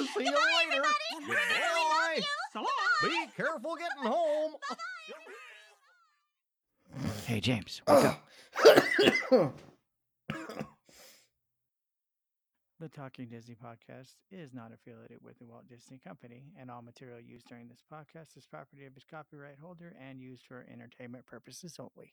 See you later! Goodbye! So long. Be careful getting home! Hey, James. Wake. The Talking Disney podcast is not affiliated with the Walt Disney Company, and all material used during this podcast is property of its copyright holder and used for entertainment purposes only.